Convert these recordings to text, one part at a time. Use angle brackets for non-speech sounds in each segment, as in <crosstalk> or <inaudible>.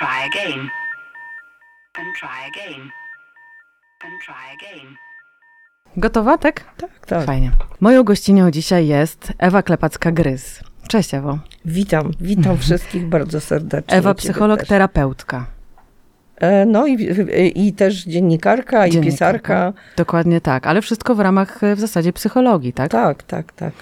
try again. And try again. And try again. Gotowa, tak? Tak, tak. Fajnie. Moją gościnią dzisiaj jest Ewa Klepacka-Gryz. Cześć Ewo. Witam, witam <laughs> wszystkich bardzo serdecznie. Ewa, psycholog, też. terapeutka. E, No i, i też dziennikarka, i Dziennikarka. pisarka. Dokładnie tak, ale wszystko w ramach e, w zasadzie psychologii, tak? Tak, tak, tak.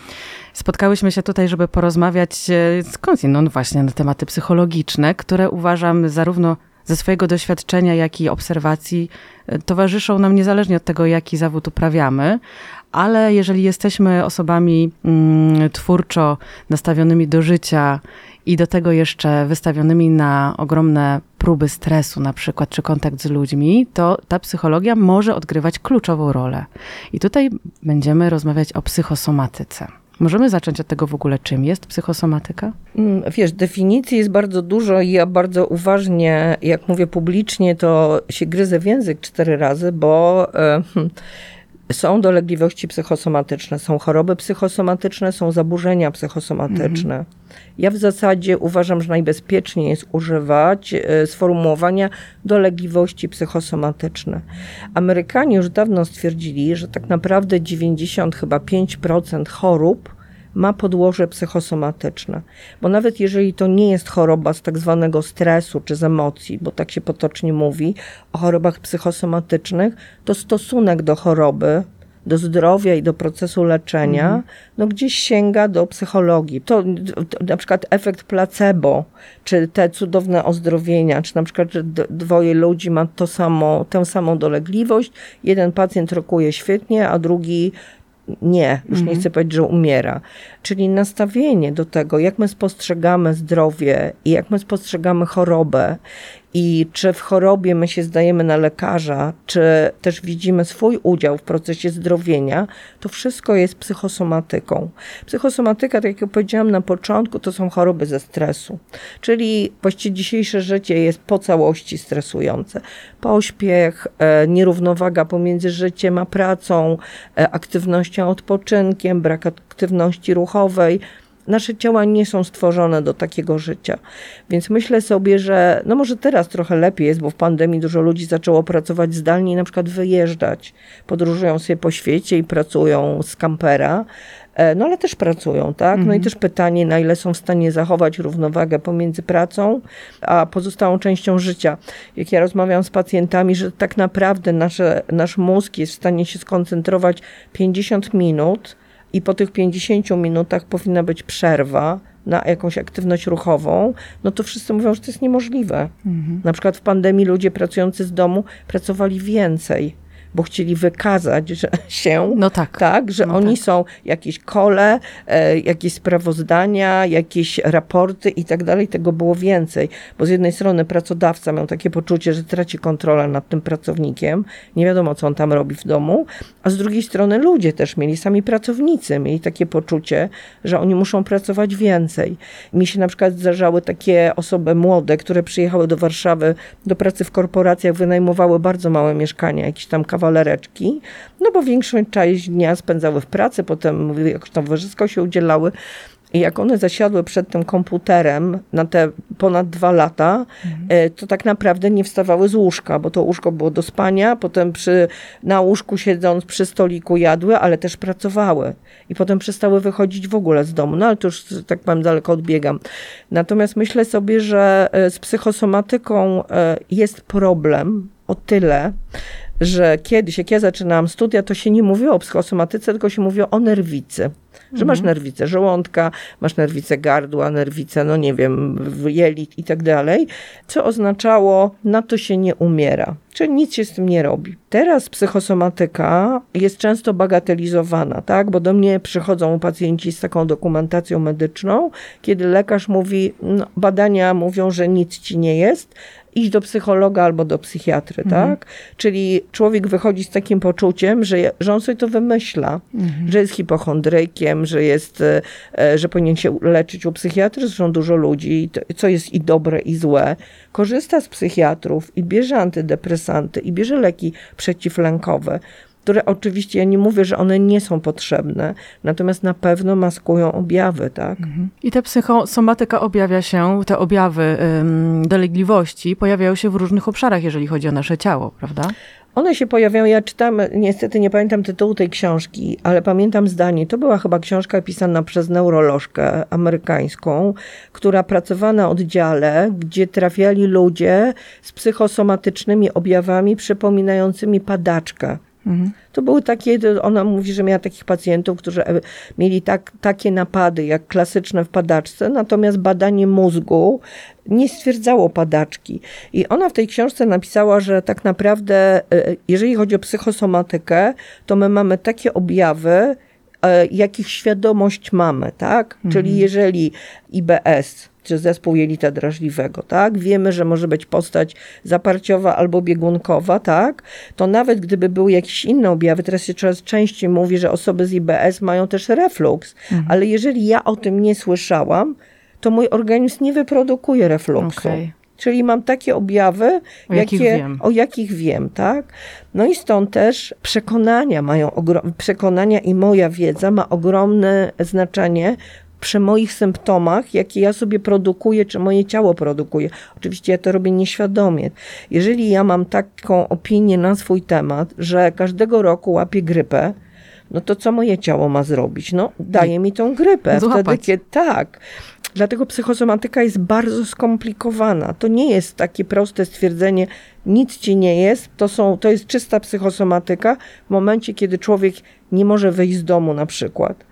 Spotkałyśmy się tutaj, żeby porozmawiać e, skądinąd właśnie na tematy psychologiczne, które uważam zarówno ze swojego doświadczenia, jak i obserwacji e, towarzyszą nam niezależnie od tego, jaki zawód uprawiamy. Ale jeżeli jesteśmy osobami mm, twórczo nastawionymi do życia i do tego jeszcze wystawionymi na ogromne próby stresu, na przykład, czy kontakt z ludźmi, to ta psychologia może odgrywać kluczową rolę. I tutaj będziemy rozmawiać o psychosomatyce. Możemy zacząć od tego w ogóle, czym jest psychosomatyka? Mm, Wiesz, definicji jest bardzo dużo i ja bardzo uważnie, jak mówię publicznie, to się gryzę w język cztery razy, bo e, hm, są dolegliwości psychosomatyczne, są choroby psychosomatyczne, są zaburzenia psychosomatyczne. Ja w zasadzie uważam, że najbezpieczniej jest używać e, sformułowania dolegliwości psychosomatyczne. Amerykanie już dawno stwierdzili, że tak naprawdę 90 chyba 5% chorób ma podłoże psychosomatyczne. Bo nawet jeżeli to nie jest choroba z tak zwanego stresu czy z emocji, bo tak się potocznie mówi o chorobach psychosomatycznych, to stosunek do choroby, do zdrowia i do procesu leczenia, no gdzieś sięga do psychologii. To, to na przykład efekt placebo, czy te cudowne ozdrowienia, czy na przykład, że dwoje ludzi ma to samo, tę samą dolegliwość, jeden pacjent rokuje świetnie, a drugi nie, już nie chcę powiedzieć, że umiera. Czyli nastawienie do tego, jak my spostrzegamy zdrowie i jak my spostrzegamy chorobę i czy w chorobie my się zdajemy na lekarza, czy też widzimy swój udział w procesie zdrowienia, to wszystko jest psychosomatyką. Psychosomatyka, tak jak powiedziałam na początku, to są choroby ze stresu. Czyli właściwie dzisiejsze życie jest po całości stresujące. Pośpiech, e, nierównowaga pomiędzy życiem a pracą, e, aktywnością, odpoczynkiem, brak aktywności ruchowej. Nasze ciała nie są stworzone do takiego życia. Więc myślę sobie, że no może teraz trochę lepiej jest, bo w pandemii dużo ludzi zaczęło pracować zdalnie i na przykład wyjeżdżać. Podróżują sobie po świecie i pracują z kampera. E, No ale też pracują, tak? No i też pytanie, na ile są w stanie zachować równowagę pomiędzy pracą a pozostałą częścią życia. Jak ja rozmawiam z pacjentami, że tak naprawdę nasze, nasz mózg jest w stanie się skoncentrować 50 minut i po tych 50 minutach powinna być przerwa na jakąś aktywność ruchową, no to wszyscy mówią, że to jest niemożliwe. Na przykład w pandemii ludzie pracujący z domu pracowali więcej, bo chcieli wykazać że <laughs> się No tak. tak, że No oni tak. są jakieś kole, e, jakieś sprawozdania, jakieś raporty i tak dalej, tego było więcej. Bo z jednej strony pracodawca miał takie poczucie, że traci kontrolę nad tym pracownikiem, nie wiadomo co on tam robi w domu, a z drugiej strony ludzie też mieli, sami pracownicy mieli takie poczucie, że oni muszą pracować więcej. Mi się na przykład zdarzały takie osoby młode, które przyjechały do Warszawy do pracy w korporacjach, wynajmowały bardzo małe mieszkania, jakieś tam kawalereczki, no bo większą część dnia spędzały w pracy, potem jakoś towarzysko się udzielały. I jak one zasiadły przed tym komputerem na te ponad dwa lata, e, to tak naprawdę nie wstawały z łóżka, bo to łóżko było do spania, potem przy, na łóżku siedząc przy stoliku jadły, ale też pracowały. I potem przestały wychodzić w ogóle z domu. No ale to już, tak powiem, daleko odbiegam. Natomiast myślę sobie, że e, z psychosomatyką e, jest problem o tyle, że kiedyś, jak ja zaczynałam studia, to się nie mówiło o psychosomatyce, tylko się mówiło o nerwicy. Że masz nerwicę żołądka, masz nerwicę gardła, nerwicę, no nie wiem, jelit i tak dalej, co oznaczało, na to się nie umiera. Czyli nic się z tym nie robi. Teraz psychosomatyka jest często bagatelizowana, tak? Bo do mnie przychodzą pacjenci z taką dokumentacją medyczną, kiedy lekarz mówi, no, badania mówią, że nic ci nie jest, iść do psychologa albo do psychiatry, tak? Czyli człowiek wychodzi z takim poczuciem, że, że on sobie to wymyśla, że jest hipochondrykiem, że jest, e, e, że powinien się leczyć u psychiatry, zresztą dużo ludzi, co jest i dobre, i złe, korzysta z psychiatrów i bierze antydepresanty, i bierze leki przeciwlękowe. Które oczywiście, ja nie mówię, że one nie są potrzebne, natomiast na pewno maskują objawy, tak? I ta psychosomatyka objawia się, te objawy ym, dolegliwości pojawiają się w różnych obszarach, jeżeli chodzi o nasze ciało, prawda? One się pojawiają, ja czytam, niestety nie pamiętam tytułu tej książki, ale pamiętam zdanie. To była chyba książka pisana przez neurolożkę amerykańską, która pracowała na oddziale, gdzie trafiali ludzie z psychosomatycznymi objawami przypominającymi padaczkę. To były takie, ona mówi, że miała takich pacjentów, którzy e, mieli tak, takie napady jak klasyczne w padaczce, natomiast badanie mózgu nie stwierdzało padaczki. I ona w tej książce napisała, że tak naprawdę, e, jeżeli chodzi o psychosomatykę, to my mamy takie objawy, e, jakich świadomość mamy, tak? Czyli jeżeli IBS czy zespół jelita drażliwego, tak? Wiemy, że może być postać zaparciowa albo biegunkowa, tak? To nawet gdyby były jakieś inne objawy, teraz się coraz częściej mówi, że osoby z IBS mają też reflux, ale jeżeli ja o tym nie słyszałam, to mój organizm nie wyprodukuje refluksu. Okej. Czyli mam takie objawy, O jakich jakie, wiem. o jakich wiem, tak? No i stąd też przekonania mają, przekonania i moja wiedza ma ogromne znaczenie przy moich symptomach, jakie ja sobie produkuję, czy moje ciało produkuje. Oczywiście ja to robię nieświadomie. Jeżeli ja mam taką opinię na swój temat, że każdego roku łapię grypę, no to co moje ciało ma zrobić? No, daje mi tą grypę. Złapać. Wtedy, kiedy tak. Dlatego psychosomatyka jest bardzo skomplikowana. To nie jest takie proste stwierdzenie, nic ci nie jest. To, są, to jest czysta psychosomatyka w momencie, kiedy człowiek nie może wyjść z domu na przykład.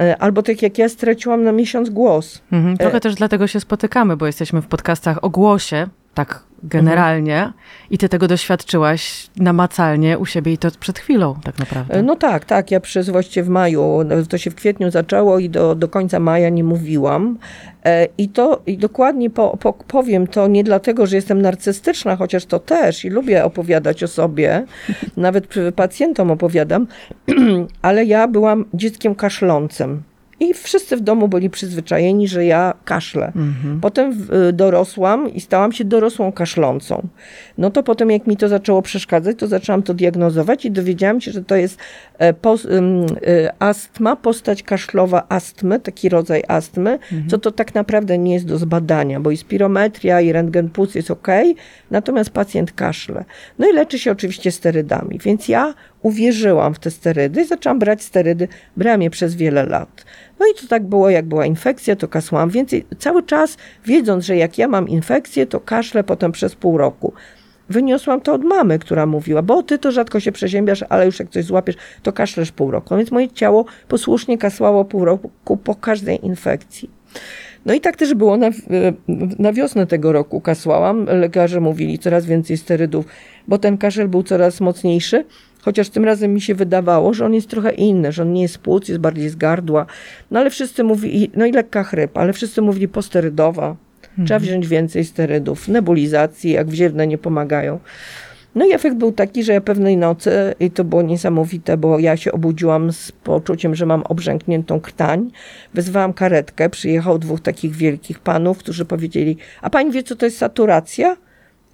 E, Albo tak jak ja straciłam na miesiąc głos. Mhm. Trochę E- też dlatego się spotykamy, bo jesteśmy w podcastach o głosie, tak generalnie, i ty tego doświadczyłaś namacalnie u siebie i to przed chwilą tak naprawdę. E, No tak, tak. Ja przez właściwie w maju, no, to się w kwietniu zaczęło i do, do końca maja nie mówiłam. E, I to i dokładnie po, po, powiem to nie dlatego, że jestem narcystyczna, chociaż to też i lubię opowiadać o sobie, <laughs> nawet pacjentom opowiadam, <clears throat> ale ja byłam dzieckiem kaszlącym. I wszyscy w domu byli przyzwyczajeni, że ja kaszlę. Potem w- y, dorosłam i stałam się dorosłą kaszlącą. No to potem, jak mi to zaczęło przeszkadzać, to zaczęłam to diagnozować i dowiedziałam się, że to jest e, pos, ym, y, astma, postać kaszlowa astmy, taki rodzaj astmy, co to tak naprawdę nie jest do zbadania, bo i spirometria, i rentgen płuc jest ok, natomiast pacjent kaszle. No i leczy się oczywiście sterydami, więc ja uwierzyłam w te sterydy i zaczęłam brać sterydy, brałam je przez wiele lat. No i to tak było, jak była infekcja, to kasłam więcej. Cały czas wiedząc, że jak ja mam infekcję, to kaszlę potem przez pół roku. Wyniosłam to od mamy, która mówiła, bo ty to rzadko się przeziębiasz, ale już jak coś złapiesz, to kaszlesz pół roku. Więc moje ciało posłusznie kasłało pół roku po każdej infekcji. No i tak też było na, na wiosnę tego roku kasłałam. Lekarze mówili coraz więcej sterydów, bo ten kaszel był coraz mocniejszy. Chociaż tym razem mi się wydawało, że on jest trochę inny, że on nie jest z płuc, jest bardziej z gardła. No ale wszyscy mówili, no i lekka chrypa, ale wszyscy mówili posterydowa. Trzeba wziąć więcej sterydów, nebulizacji, jak wziewne nie pomagają. No i efekt był taki, że ja pewnej nocy, i to było niesamowite, bo ja się obudziłam z poczuciem, że mam obrzękniętą krtań. Wezwałam karetkę, przyjechał dwóch takich wielkich panów, którzy powiedzieli, a pani wie, co to jest saturacja?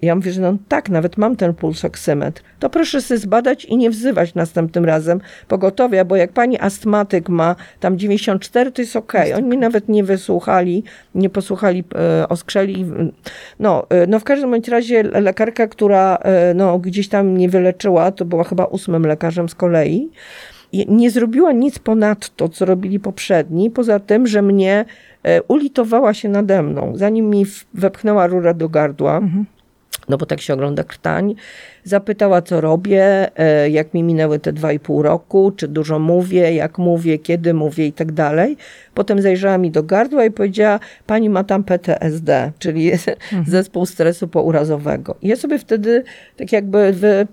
Ja mówię, że no tak, nawet mam ten pulsoksymetr. To proszę sobie zbadać i nie wzywać następnym razem pogotowia, bo jak pani astmatyk ma tam 94, to jest okej. Oni mi nawet nie wysłuchali, nie posłuchali, e, oskrzeli. No, e, no w każdym bądź razie lekarka, która e, no, gdzieś tam mnie wyleczyła, to była chyba ósmym lekarzem z kolei, nie zrobiła nic ponadto, co robili poprzedni, poza tym, że mnie e, ulitowała się nade mną. Zanim mi wepchnęła rurę do gardła, no bo tak się ogląda krtań, zapytała, co robię, e, jak mi minęły te dwa i pół roku, czy dużo mówię, jak mówię, kiedy mówię i tak dalej. Potem zajrzała mi do gardła i powiedziała, pani ma tam PTSD, czyli <laughs> zespół stresu pourazowego. I ja sobie wtedy tak jakby wy,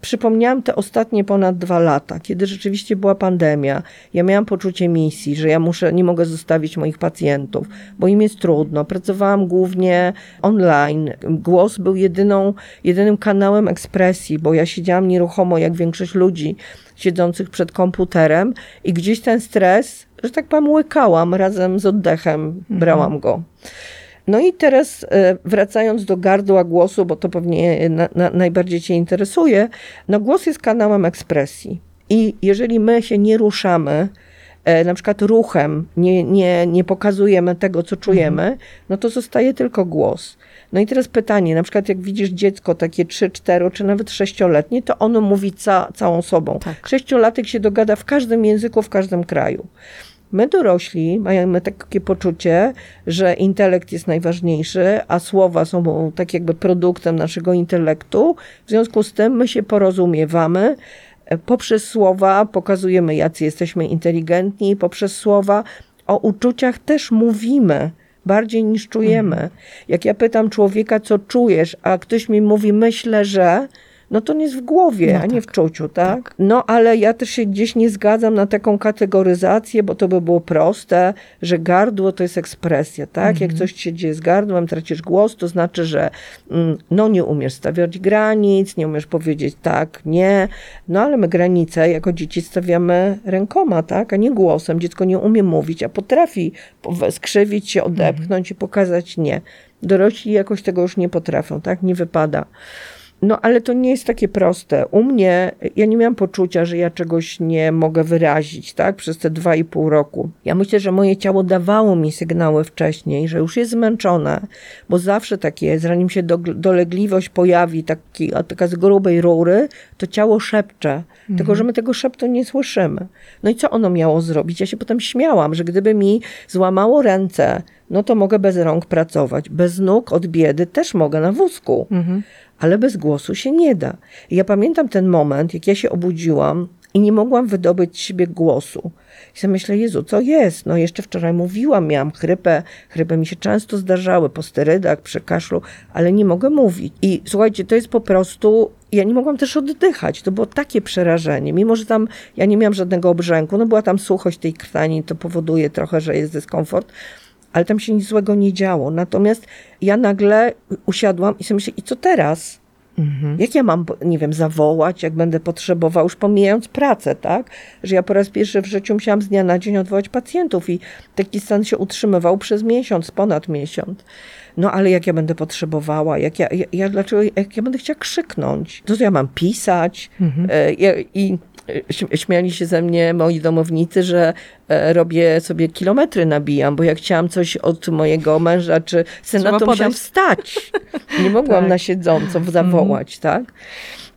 przypomniałam te ostatnie ponad dwa lata, kiedy rzeczywiście była pandemia. Ja miałam poczucie misji, że ja muszę, nie mogę zostawić moich pacjentów, bo im jest trudno. Pracowałam głównie online. Głos był jedyną, jedynym kanałem ekspresji, bo ja siedziałam nieruchomo, jak większość ludzi siedzących przed komputerem i gdzieś ten stres, że tak powiem, łykałam razem z oddechem, brałam go. No i teraz e, wracając do gardła głosu, bo to pewnie na, na, najbardziej Cię interesuje, no głos jest kanałem ekspresji. I jeżeli my się nie ruszamy, e, na przykład ruchem, nie, nie, nie pokazujemy tego, co czujemy, mhm. no to zostaje tylko głos. No i teraz pytanie, na przykład jak widzisz dziecko takie 3, 4 czy nawet 6-letnie, to ono mówi ca, całą sobą. Tak. Sześciolatek się dogada w każdym języku, w każdym kraju. My dorośli mamy takie poczucie, że intelekt jest najważniejszy, a słowa są tak jakby produktem naszego intelektu. W związku z tym my się porozumiewamy. Poprzez słowa pokazujemy, jacy jesteśmy inteligentni, poprzez słowa o uczuciach też mówimy bardziej niż czujemy. Mhm. Jak ja pytam człowieka, co czujesz, a ktoś mi mówi, myślę, że, no to nie jest w głowie, no a nie w tak. czuciu, tak? tak? No ale ja też się gdzieś nie zgadzam na taką kategoryzację, bo to by było proste, że gardło to jest ekspresja, tak? Mhm. Jak coś się dzieje z gardłem, tracisz głos, to znaczy, że mm, no nie umiesz stawiać granic, nie umiesz powiedzieć tak, nie. No ale my granice jako dzieci stawiamy rękoma, tak? A nie głosem. Dziecko nie umie mówić, a potrafi skrzywić się, odepchnąć mhm. i pokazać nie. Dorośli jakoś tego już nie potrafią, tak? Nie wypada. No ale to nie jest takie proste. U mnie, ja nie miałam poczucia, że ja czegoś nie mogę wyrazić, tak, przez te dwa i pół roku. Ja myślę, że moje ciało dawało mi sygnały wcześniej, że już jest zmęczone, bo zawsze tak jest, zanim się do, dolegliwość pojawi, taki, taka z grubej rury, to ciało szepcze, mhm. tylko że my tego szeptu nie słyszymy. No i co ono miało zrobić? Ja się potem śmiałam, że gdyby mi złamało ręce, no to mogę bez rąk pracować. Bez nóg od biedy też mogę na wózku. Mhm ale bez głosu się nie da. I ja pamiętam ten moment, jak ja się obudziłam i nie mogłam wydobyć z siebie głosu. I sobie myślę, Jezu, co jest? No jeszcze wczoraj mówiłam, miałam chrypę, chrypę mi się często zdarzały po sterydach, przy kaszlu, ale nie mogę mówić. I słuchajcie, to jest po prostu ja nie mogłam też oddychać. To było takie przerażenie. Mimo, że tam ja nie miałam żadnego obrzęku, no była tam suchość tej krtani, to powoduje trochę, że jest dyskomfort, ale tam się nic złego nie działo. Natomiast ja nagle usiadłam i sobie myślę, i co teraz? Mhm. Jak ja mam, nie wiem, zawołać, jak będę potrzebował, już pomijając pracę, tak? Że ja po raz pierwszy w życiu musiałam z dnia na dzień odwołać pacjentów i taki stan się utrzymywał przez miesiąc, ponad miesiąc. No ale jak ja będę potrzebowała, jak ja, ja, ja dlaczego, jak ja będę chciała krzyknąć, to, to ja mam pisać mhm. e, i śmiali się ze mnie moi domownicy, że e, robię sobie kilometry nabijam, bo jak chciałam coś od mojego męża czy syna, to musiałam wstać. Nie mogłam <laughs> tak. na siedząco zawołać, mhm. tak?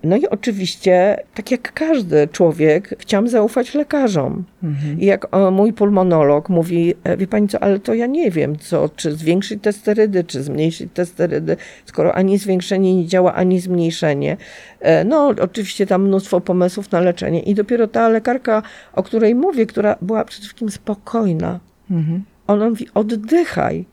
No i oczywiście, tak jak każdy człowiek, chciałam zaufać lekarzom. Mhm. I jak mój pulmonolog mówi, e, wie pani co, ale to ja nie wiem, co, czy zwiększyć te sterydy, czy zmniejszyć te sterydy, skoro ani zwiększenie nie działa, ani zmniejszenie. E, no, oczywiście tam mnóstwo pomysłów na leczenie. I dopiero ta lekarka, o której mówię, która była przede wszystkim spokojna, mhm. ona mówi, oddychaj,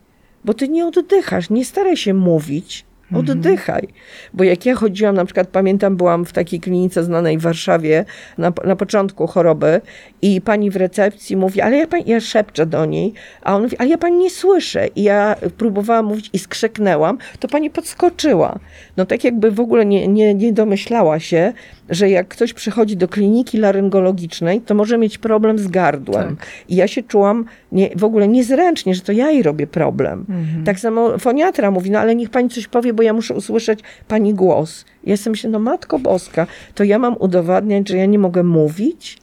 bo ty nie oddychasz, nie staraj się mówić. Oddychaj. Bo jak ja chodziłam, na przykład pamiętam, byłam w takiej klinice znanej w Warszawie na, na początku choroby i pani w recepcji mówi, ale ja, pani, ja szepczę do niej, a on mówi, ale ja pani nie słyszę. I ja próbowałam mówić i skrzeknęłam, to pani podskoczyła. No tak jakby w ogóle nie, nie, nie domyślała się, że jak ktoś przychodzi do kliniki laryngologicznej, to może mieć problem z gardłem. Tak. I ja się czułam nie, w ogóle niezręcznie, że to ja jej robię problem. Mhm. Tak samo foniatra mówi, no ale niech pani coś powie, bo ja muszę usłyszeć pani głos. Ja jestem się, no Matko Boska, to ja mam udowadniać, że ja nie mogę mówić?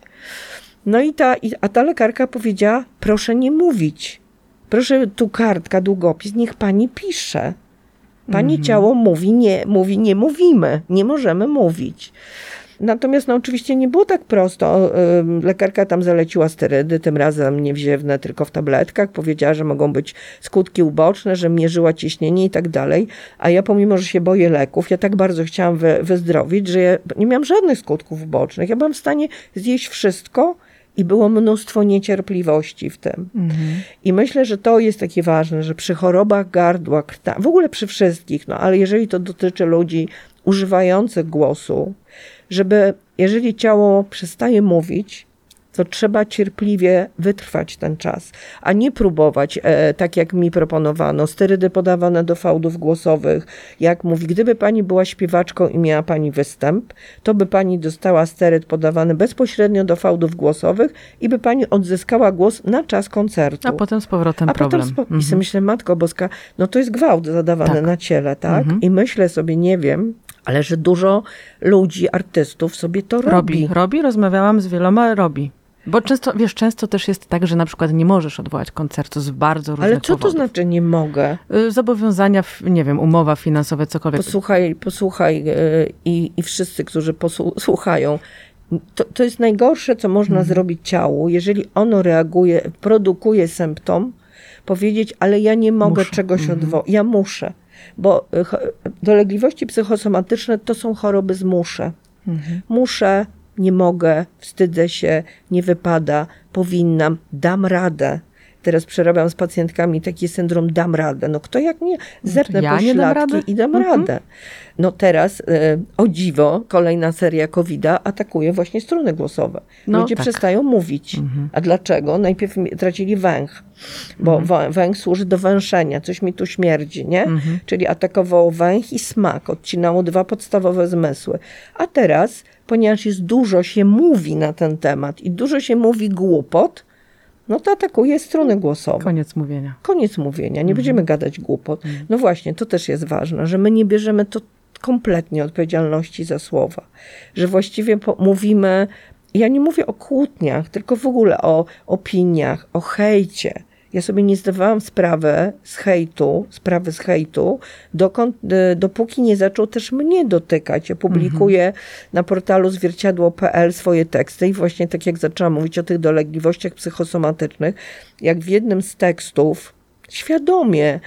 No i ta, a ta lekarka powiedziała, proszę nie mówić. Proszę, tu kartka, długopis, niech pani pisze. Pani mhm. ciało mówi nie, mówi nie mówimy, nie możemy mówić. Natomiast no, oczywiście nie było tak prosto. Lekarka tam zaleciła sterydy, tym razem nie wziewne, tylko w tabletkach. Powiedziała, że mogą być skutki uboczne, że mierzyła ciśnienie i tak dalej. A ja pomimo, że się boję leków, ja tak bardzo chciałam wy, wyzdrowić, że ja nie miałam żadnych skutków ubocznych. Ja byłam w stanie zjeść wszystko, i było mnóstwo niecierpliwości w tym. Mhm. I myślę, że to jest takie ważne, że przy chorobach gardła, w ogóle przy wszystkich, no ale jeżeli to dotyczy ludzi używających głosu, żeby jeżeli ciało przestaje mówić, to trzeba cierpliwie wytrwać ten czas, a nie próbować, e, tak jak mi proponowano, sterydy podawane do fałdów głosowych. Jak mówi, gdyby pani była śpiewaczką i miała pani występ, to by pani dostała steryd podawany bezpośrednio do fałdów głosowych i by pani odzyskała głos na czas koncertu. A potem z powrotem A problem. potem spo- Mhm. I sobie myślę, Matko Boska, no to jest gwałt zadawany Tak. na ciele, tak? Mhm. I myślę sobie, nie wiem, ale że dużo ludzi, artystów sobie to robi. Robi, robi, rozmawiałam z wieloma, robi. Bo często, wiesz, często też jest tak, że na przykład nie możesz odwołać koncertu z bardzo różnych Ale co to powodów. znaczy nie mogę? Y, Zobowiązania, nie wiem, umowa finansowa, cokolwiek. Posłuchaj, posłuchaj yy, i, i wszyscy, którzy posłuchają. To, to jest najgorsze, co można Mhm. zrobić ciału, jeżeli ono reaguje, produkuje symptom, powiedzieć, ale ja nie mogę Muszę. czegoś Mhm. odwołać. Ja muszę. Bo y, dolegliwości psychosomatyczne to są choroby z muszę. Mhm. Muszę, nie mogę, wstydzę się, nie wypada, powinnam, dam radę. Teraz przerabiam z pacjentkami taki syndrom dam radę. No kto jak nie, zerknę ja po nie dam i dam Mhm. radę. No teraz, y, o dziwo, kolejna seria COVID-a atakuje właśnie struny głosowe. No Ludzie tak. przestają mówić. Mhm. A dlaczego? Najpierw tracili węch, bo Mhm. wę- węch służy do węszenia, coś mi tu śmierdzi, nie? Mhm. Czyli atakowało węch i smak, odcinało dwa podstawowe zmysły. A teraz, ponieważ jest dużo się mówi na ten temat i dużo się mówi głupot, no to atakuje struny głosowe. Koniec mówienia. Koniec mówienia, Mhm. nie będziemy gadać głupot. No właśnie, to też jest ważne, że my nie bierzemy to kompletnie odpowiedzialności za słowa. Że właściwie mówimy, ja nie mówię o kłótniach, tylko w ogóle o opiniach, o hejcie. Ja sobie nie zdawałam sprawy z hejtu, sprawy z hejtu, dokąd, y, dopóki nie zaczął też mnie dotykać. Ja publikuję na portalu zwierciadło.pl swoje teksty i właśnie tak jak zaczęłam mówić o tych dolegliwościach psychosomatycznych, jak w jednym z tekstów świadomie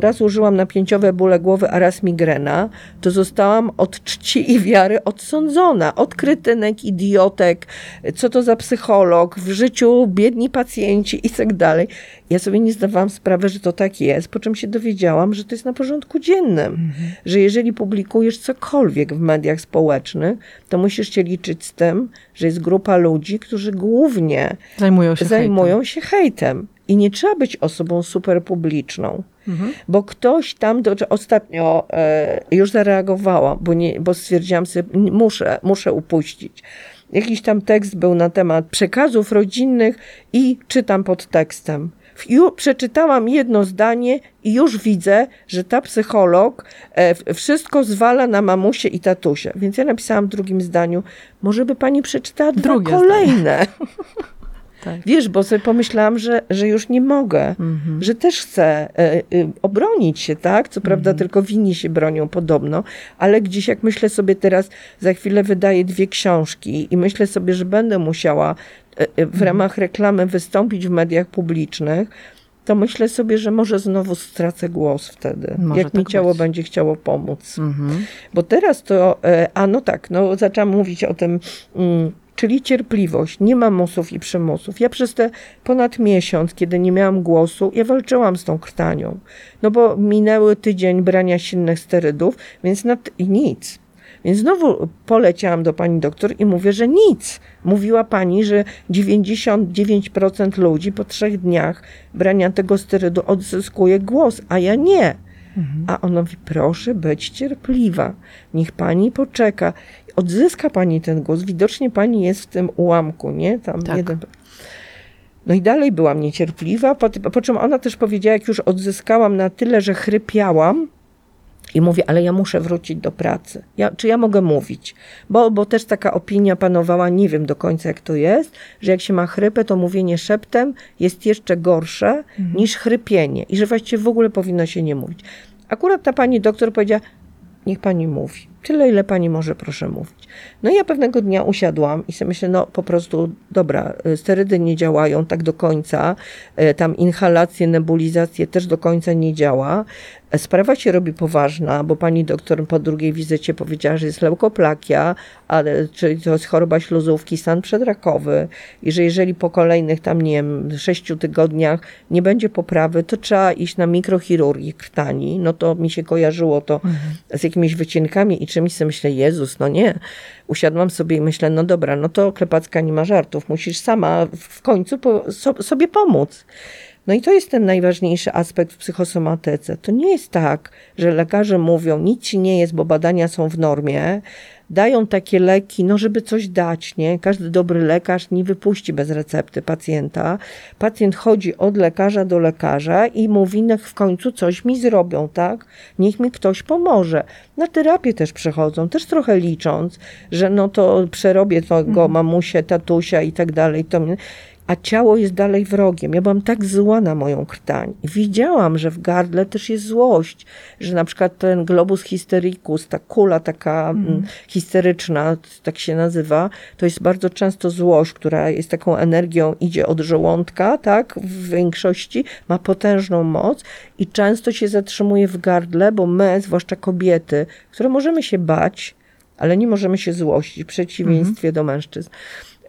raz użyłam napięciowe bóle głowy, a raz migrena, to zostałam od czci i wiary odsądzona. Od krytynek, idiotek, co to za psycholog, w życiu biedni pacjenci i tak dalej. Ja sobie nie zdawałam sprawy, że to tak jest, po czym się dowiedziałam, że to jest na porządku dziennym. Że jeżeli publikujesz cokolwiek w mediach społecznych, to musisz się liczyć z tym, że jest grupa ludzi, którzy głównie Zajmują się zajmują się hejtem. I nie trzeba być osobą super publiczną. Mhm. Bo ktoś tam, do, ostatnio e, już zareagowała, bo, nie, bo stwierdziłam sobie, muszę, muszę upuścić. Jakiś tam tekst był na temat przekazów rodzinnych i czytam pod tekstem. Ju, przeczytałam jedno zdanie i już widzę, że ta psycholog e, wszystko zwala na mamusie i tatusie. Więc ja napisałam w drugim zdaniu, może by pani przeczytała dwa Drugie zdanie. kolejne. <laughs> Tak. Wiesz, bo sobie pomyślałam, że, że już nie mogę, Mhm. że też chcę e, e, obronić się, tak? Co prawda tylko winni się bronią podobno, ale gdzieś jak myślę sobie teraz, za chwilę wydaję dwie książki i myślę sobie, że będę musiała e, w ramach reklamy wystąpić w mediach publicznych, to myślę sobie, że może znowu stracę głos wtedy, Może jak mi tak ciało być. będzie chciało pomóc. Mhm. Bo teraz to, a no tak, no zaczęłam mówić o tym, mm, czyli cierpliwość, nie ma musów i przymusów. Ja przez te ponad miesiąc, kiedy nie miałam głosu, ja walczyłam z tą krtanią. No bo minęły tydzień brania silnych sterydów, więc nad, i nic. Więc znowu poleciałam do pani doktor i mówię, że nic. Mówiła pani, że 99% ludzi po trzech dniach brania tego sterydu odzyskuje głos, a ja nie. A ona mówi, proszę być cierpliwa, niech pani poczeka. Odzyska pani ten głos, widocznie pani jest w tym ułamku, nie? Tam Tak. jeden... No i dalej byłam niecierpliwa, po, po czym ona też powiedziała, jak już odzyskałam na tyle, że chrypiałam, i mówię, ale ja muszę wrócić do pracy. Ja, czy ja mogę mówić? Bo, bo też taka opinia panowała, nie wiem do końca jak to jest, że jak się ma chrypę, to mówienie szeptem jest jeszcze gorsze niż chrypienie i że właściwie w ogóle powinno się nie mówić. Akurat ta pani doktor powiedziała, niech pani mówi. Tyle, ile pani może, proszę mówić. No i ja pewnego dnia usiadłam i sobie myślę, no po prostu, dobra, y, sterydy nie działają tak do końca, y, tam inhalacje, nebulizacje też do końca nie działa. Sprawa się robi poważna, bo pani doktor po drugiej wizycie powiedziała, że jest leukoplakia, ale, czyli to jest choroba śluzówki, stan przedrakowy i że jeżeli po kolejnych tam, nie wiem, sześciu tygodniach nie będzie poprawy, to trzeba iść na mikrochirurgię krtani. No to mi się kojarzyło to z jakimiś wycinkami i czymś, sobie myślę, Jezus, no nie. Usiadłam sobie i myślę, no dobra, no to Klepacka nie ma żartów, musisz sama w końcu po, so, sobie pomóc. No i to jest ten najważniejszy aspekt w psychosomatyce. To nie jest tak, że lekarze mówią, nic ci nie jest, bo badania są w normie, dają takie leki, no żeby coś dać, nie? Każdy dobry lekarz nie wypuści bez recepty pacjenta. Pacjent chodzi od lekarza do lekarza i mówi, niech w końcu coś mi zrobią, tak? Niech mi ktoś pomoże. Na terapię też przychodzą, też trochę licząc, że no to przerobię tego mhm. mamusie, tatusia i tak dalej. To a ciało jest dalej wrogiem. Ja byłam tak zła na moją krtań. Widziałam, że w gardle też jest złość, że na przykład ten globus hystericus, ta kula taka mm. histeryczna, tak się nazywa, to jest bardzo często złość, która jest taką energią, idzie od żołądka, tak, w większości, ma potężną moc i często się zatrzymuje w gardle, bo my, zwłaszcza kobiety, które możemy się bać, ale nie możemy się złościć w przeciwieństwie mm. do mężczyzn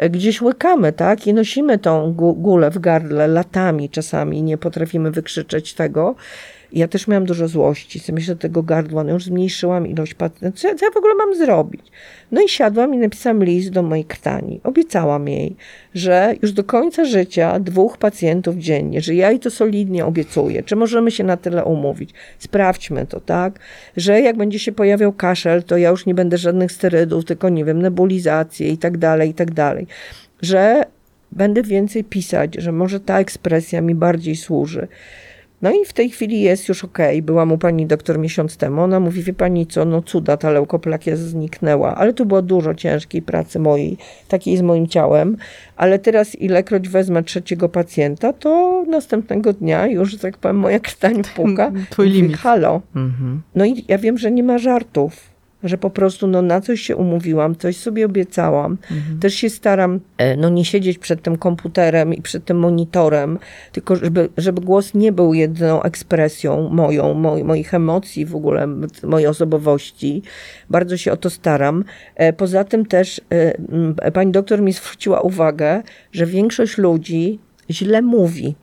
gdzieś łykamy, tak? I nosimy tą gulę w gardle latami czasami, nie potrafimy wykrzyczeć tego. Ja też miałam dużo złości. Sobie myślę, tego gardła, no już zmniejszyłam ilość pacjentów. Co, co ja w ogóle mam zrobić? No i siadłam i napisałam list do mojej krtani. Obiecałam jej, że już do końca życia dwóch pacjentów dziennie, że ja jej to solidnie obiecuję. Czy możemy się na tyle umówić? Sprawdźmy to, tak? Że jak będzie się pojawiał kaszel, to ja już nie będę żadnych sterydów, tylko nie wiem, nebulizację i tak dalej, i tak dalej. Że będę więcej pisać, że może ta ekspresja mi bardziej służy. No i w tej chwili jest już ok. Byłam u pani doktor miesiąc temu. Ona mówi, wie pani co, no cuda, ta leukoplakia zniknęła. Ale tu było dużo ciężkiej pracy mojej, takiej z moim ciałem. Ale teraz ilekroć wezmę trzeciego pacjenta, to następnego dnia już, że tak powiem, moja <laughs> krtań puka. Twój limit. Halo. Mhm. No i ja wiem, że nie ma żartów że po prostu no, na coś się umówiłam, coś sobie obiecałam. Mhm. Też się staram e, no, nie siedzieć przed tym komputerem i przed tym monitorem, tylko żeby, żeby głos nie był jedną ekspresją moją, moj, moich emocji, w ogóle mojej osobowości. Bardzo się o to staram. E, poza tym też e, pani doktor mi zwróciła uwagę, że większość ludzi źle mówi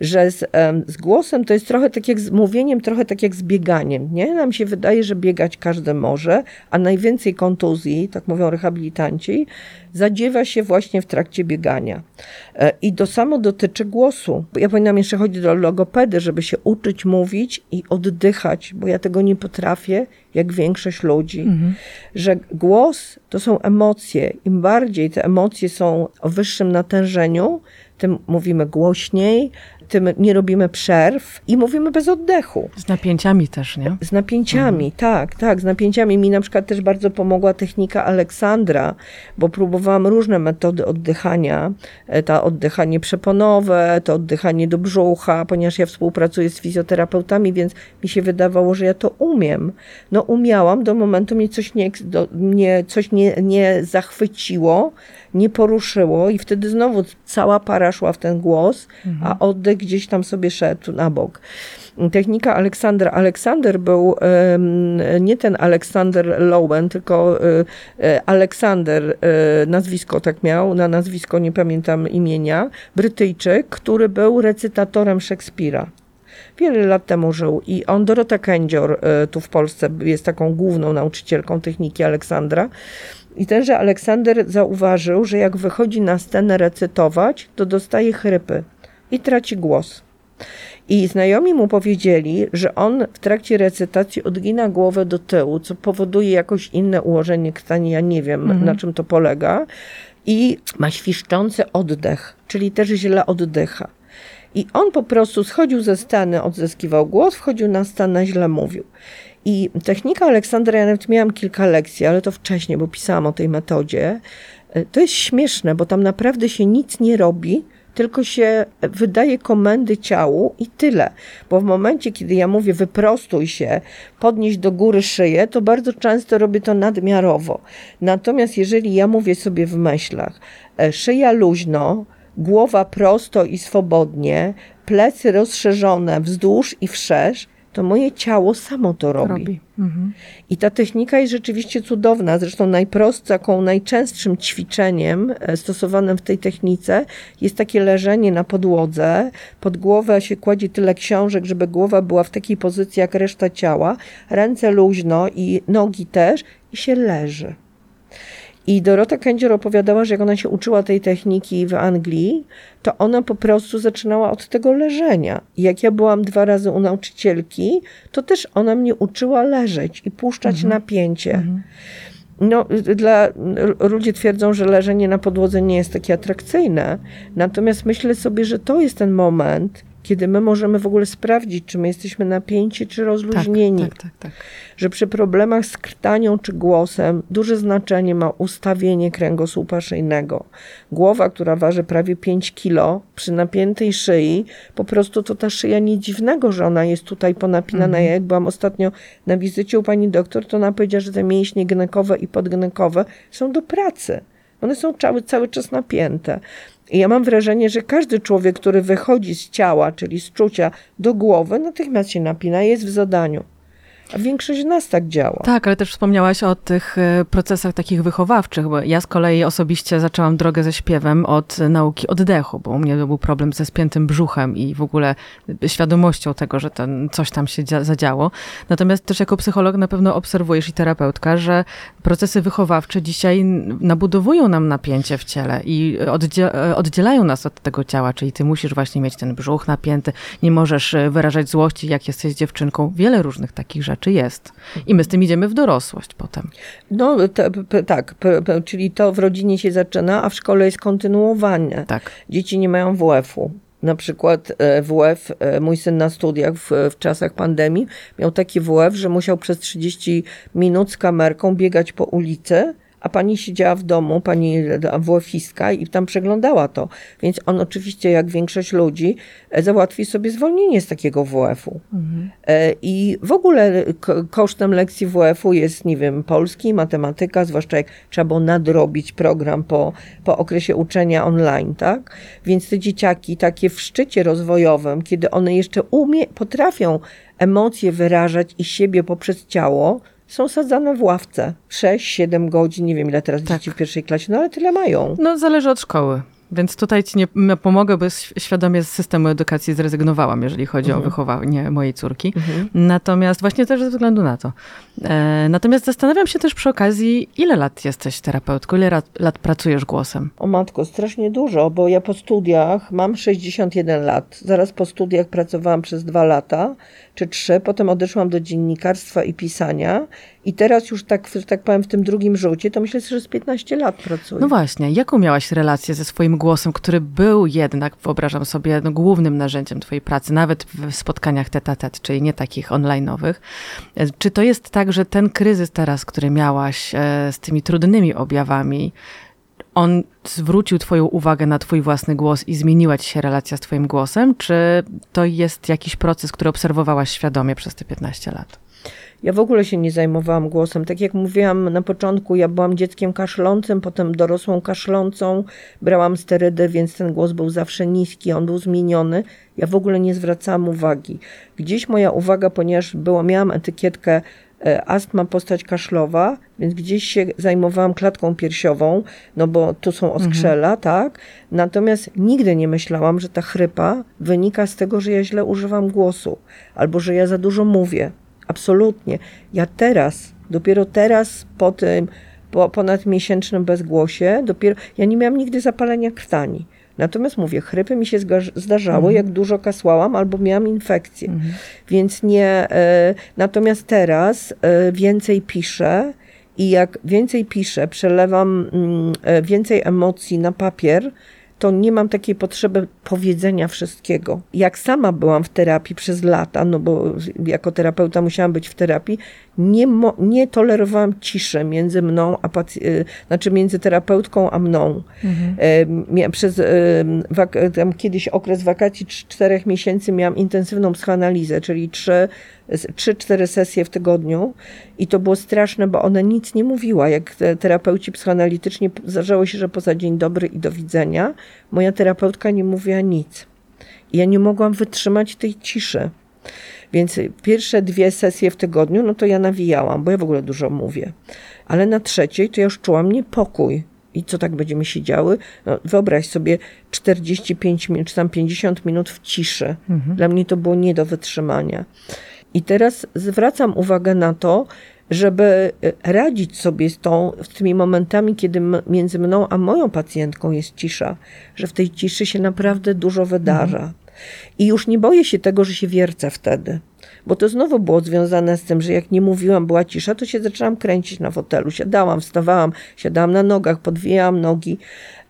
że z, z, głosem to jest trochę tak jak z mówieniem, trochę tak jak z bieganiem. Nie? Nam się wydaje, że biegać każdy może, a najwięcej kontuzji, tak mówią rehabilitanci, zadziewa się właśnie w trakcie biegania. E, I to samo dotyczy głosu. Ja powinnam jeszcze chodzić do logopedy, żeby się uczyć mówić i oddychać, bo ja tego nie potrafię, jak większość ludzi. Mhm. Że głos to są emocje. Im bardziej te emocje są o wyższym natężeniu, tym mówimy głośniej, tym nie robimy przerw i mówimy bez oddechu. Z napięciami też, nie? Z napięciami, mhm. tak, tak, z napięciami. Mi na przykład też bardzo pomogła technika Aleksandra, bo próbowałam różne metody oddychania. E, ta oddychanie przeponowe, to oddychanie do brzucha, ponieważ ja współpracuję z fizjoterapeutami, więc mi się wydawało, że ja to umiem. No umiałam, do momentu mnie coś nie, do, mnie coś nie, nie zachwyciło, nie poruszyło i wtedy znowu cała para szła w ten głos, mhm. a oddech gdzieś tam sobie szedł na bok. Technika Aleksander. Aleksander był nie ten Aleksander Lowen, tylko e, e, Aleksander, e, nazwisko tak miał, na nazwisko nie pamiętam imienia, Brytyjczyk, który był recytatorem Szekspira wiele lat temu żył i on, Dorota Kędzior tu w Polsce jest taką główną nauczycielką techniki Aleksandra i tenże Aleksander zauważył, że jak wychodzi na scenę recytować, to dostaje chrypy i traci głos. I znajomi mu powiedzieli, że on w trakcie recytacji odgina głowę do tyłu, co powoduje jakoś inne ułożenie krtani. Ja nie wiem, mhm. na czym to polega. I ma świszczący oddech, czyli też źle oddycha. I on po prostu schodził ze sceny, odzyskiwał głos, wchodził na scenę, źle mówił. I technika Aleksandra, ja nawet miałam kilka lekcji, ale to wcześniej, bo pisałam o tej metodzie. E, to jest śmieszne, bo tam naprawdę się nic nie robi, tylko się wydaje komendy ciału i tyle. Bo w momencie, kiedy ja mówię wyprostuj się, podnieść do góry szyję, to bardzo często robię to nadmiarowo. Natomiast jeżeli ja mówię sobie w myślach, e, szyja luźno, głowa prosto i swobodnie, plecy rozszerzone wzdłuż i wszerz, to moje ciało samo to robi. Robi. Mhm. I ta technika jest rzeczywiście cudowna. Zresztą najprostszą, najczęstszym ćwiczeniem e, stosowanym w tej technice jest takie leżenie na podłodze. Pod głowę się kładzie tyle książek, żeby głowa była w takiej pozycji jak reszta ciała, ręce luźno i nogi też i się leży. I Dorota Kędzior opowiadała, że jak ona się uczyła tej techniki w Anglii, to ona po prostu zaczynała od tego leżenia. I jak ja byłam dwa razy u nauczycielki, to też ona mnie uczyła leżeć i puszczać Mhm. napięcie. No, dla, ludzie twierdzą, że leżenie na podłodze nie jest takie atrakcyjne. Natomiast myślę sobie, że to jest ten moment, kiedy my możemy w ogóle sprawdzić, czy my jesteśmy napięci, czy rozluźnieni Tak, tak, tak, tak. że przy problemach z krtanią czy głosem duże znaczenie ma ustawienie kręgosłupa szyjnego. Głowa, która waży prawie 5 kilo, przy napiętej szyi, po prostu to ta szyja nic dziwnego, że ona jest tutaj ponapinana. Ja jak byłam ostatnio na wizycie u pani doktor, to ona powiedziała, że te mięśnie gnekowe i podgnekowe są do pracy. One są cały, cały czas napięte. I ja mam wrażenie, że każdy człowiek, który wychodzi z ciała, czyli z czucia do głowy, natychmiast się napina, jest w zadaniu. A większość nas tak działa. Tak, ale też wspomniałaś o tych e, procesach takich wychowawczych, bo ja z kolei osobiście zaczęłam drogę ze śpiewem od nauki oddechu, bo u mnie był problem ze spiętym brzuchem i w ogóle świadomością tego, że ten coś tam się dzia- zadziało. Natomiast też jako psycholog na pewno obserwujesz i terapeutka, że procesy wychowawcze dzisiaj nabudowują nam napięcie w ciele i oddzie- oddzielają nas od tego ciała, czyli ty musisz właśnie mieć ten brzuch napięty, nie możesz e, wyrażać złości, jak jesteś dziewczynką. Wiele różnych takich rzeczy jest. I my z tym idziemy w dorosłość potem. No te, p, tak, p, p, czyli to w rodzinie się zaczyna, a w szkole jest kontynuowane. Tak. Dzieci nie mają WF-u. Na przykład e, WF, e, mój syn na studiach w, w czasach pandemii miał taki WF, że musiał przez 30 minut z kamerką biegać po ulicy, a pani siedziała w domu, pani WF-istka i tam przeglądała to. Więc on oczywiście, jak większość ludzi, e, załatwi sobie zwolnienie z takiego WF-u. E, I w ogóle ko- kosztem lekcji WF-u jest, nie wiem, polski, matematyka, zwłaszcza jak trzeba było nadrobić program po, po okresie uczenia online, tak? Więc te dzieciaki takie w szczycie rozwojowym, kiedy one jeszcze umie, potrafią emocje wyrażać i siebie poprzez ciało, są sadzane w ławce. 6-7 godzin, nie wiem ile teraz Tak. dzieci w pierwszej klasie, no ale tyle mają. No, zależy od szkoły. Więc tutaj ci nie pomogę, bo świadomie z systemu edukacji zrezygnowałam, jeżeli chodzi o wychowanie mojej córki. Natomiast właśnie też ze względu na to. E, natomiast zastanawiam się też przy okazji, ile lat jesteś terapeutką, ile lat, lat pracujesz głosem? O matko, strasznie dużo, bo ja po studiach mam 61 lat. Zaraz po studiach pracowałam przez dwa lata czy trzy, potem odeszłam do dziennikarstwa i pisania i teraz już tak, tak powiem, w tym drugim rzucie, to myślę, że z 15 lat pracuję. No właśnie, jaką miałaś relację ze swoim głosem, który był jednak, wyobrażam sobie, no, głównym narzędziem twojej pracy, nawet w spotkaniach tet-a-tet, czyli nie takich online'owych. E, Czy to jest tak, że ten kryzys teraz, który miałaś e, z tymi trudnymi objawami, on zwrócił twoją uwagę na twój własny głos i zmieniła ci się relacja z twoim głosem? Czy to jest jakiś proces, który obserwowałaś świadomie przez te 15 lat? Ja w ogóle się nie zajmowałam głosem. Tak jak mówiłam na początku, ja byłam dzieckiem kaszlącym, potem dorosłą kaszlącą. Brałam sterydy, więc ten głos był zawsze niski, on był zmieniony. Ja w ogóle nie zwracałam uwagi. Gdzieś moja uwaga, ponieważ była, miałam etykietkę e, astma postać kaszlowa, więc gdzieś się zajmowałam klatką piersiową, no bo tu są oskrzela, tak? Natomiast nigdy nie myślałam, że ta chrypa wynika z tego, że ja źle używam głosu albo że ja za dużo mówię. Absolutnie. Ja teraz, dopiero teraz po tym po ponadmiesięcznym bezgłosie, dopiero ja nie miałam nigdy zapalenia krtani. Natomiast mówię, chrypy mi się zdarzały, jak dużo kasłałam albo miałam infekcję. Więc nie. E, natomiast teraz e, więcej piszę i jak więcej piszę, przelewam mm, e, więcej emocji na papier, to nie mam takiej potrzeby powiedzenia wszystkiego. Jak sama byłam w terapii przez lata, no bo jako terapeuta musiałam być w terapii, nie, nie tolerowałam ciszy między mną a pac- y, znaczy między terapeutką a mną. E, mia- Przez e, wak- tam kiedyś okres wakacji cz- czterech miesięcy miałam intensywną psychoanalizę, czyli trzy, trzy, cztery sesje w tygodniu i to było straszne, bo ona nic nie mówiła. Jak te terapeuci psychoanalityczni, p- zdarzało się, że poza dzień dobry i do widzenia, moja terapeutka nie mówiła nic. I ja nie mogłam wytrzymać tej ciszy. Więc pierwsze dwie sesje w tygodniu, no to ja nawijałam, bo ja w ogóle dużo mówię. Ale na trzeciej to ja już czułam niepokój. I co tak będziemy siedziały? No, wyobraź sobie 45 minut, czy tam 50 minut w ciszy. Mhm. Dla mnie to było nie do wytrzymania. I teraz zwracam uwagę na to, żeby e, radzić sobie z, tą, z tymi momentami, kiedy między mną a moją pacjentką jest cisza, że w tej ciszy się naprawdę dużo wydarza. Mhm. I już nie boję się tego, że się wiercę wtedy. Bo to znowu było związane z tym, że jak nie mówiłam, była cisza, to się zaczęłam kręcić na fotelu. Siadałam, wstawałam, siadałam na nogach, podwijałam nogi.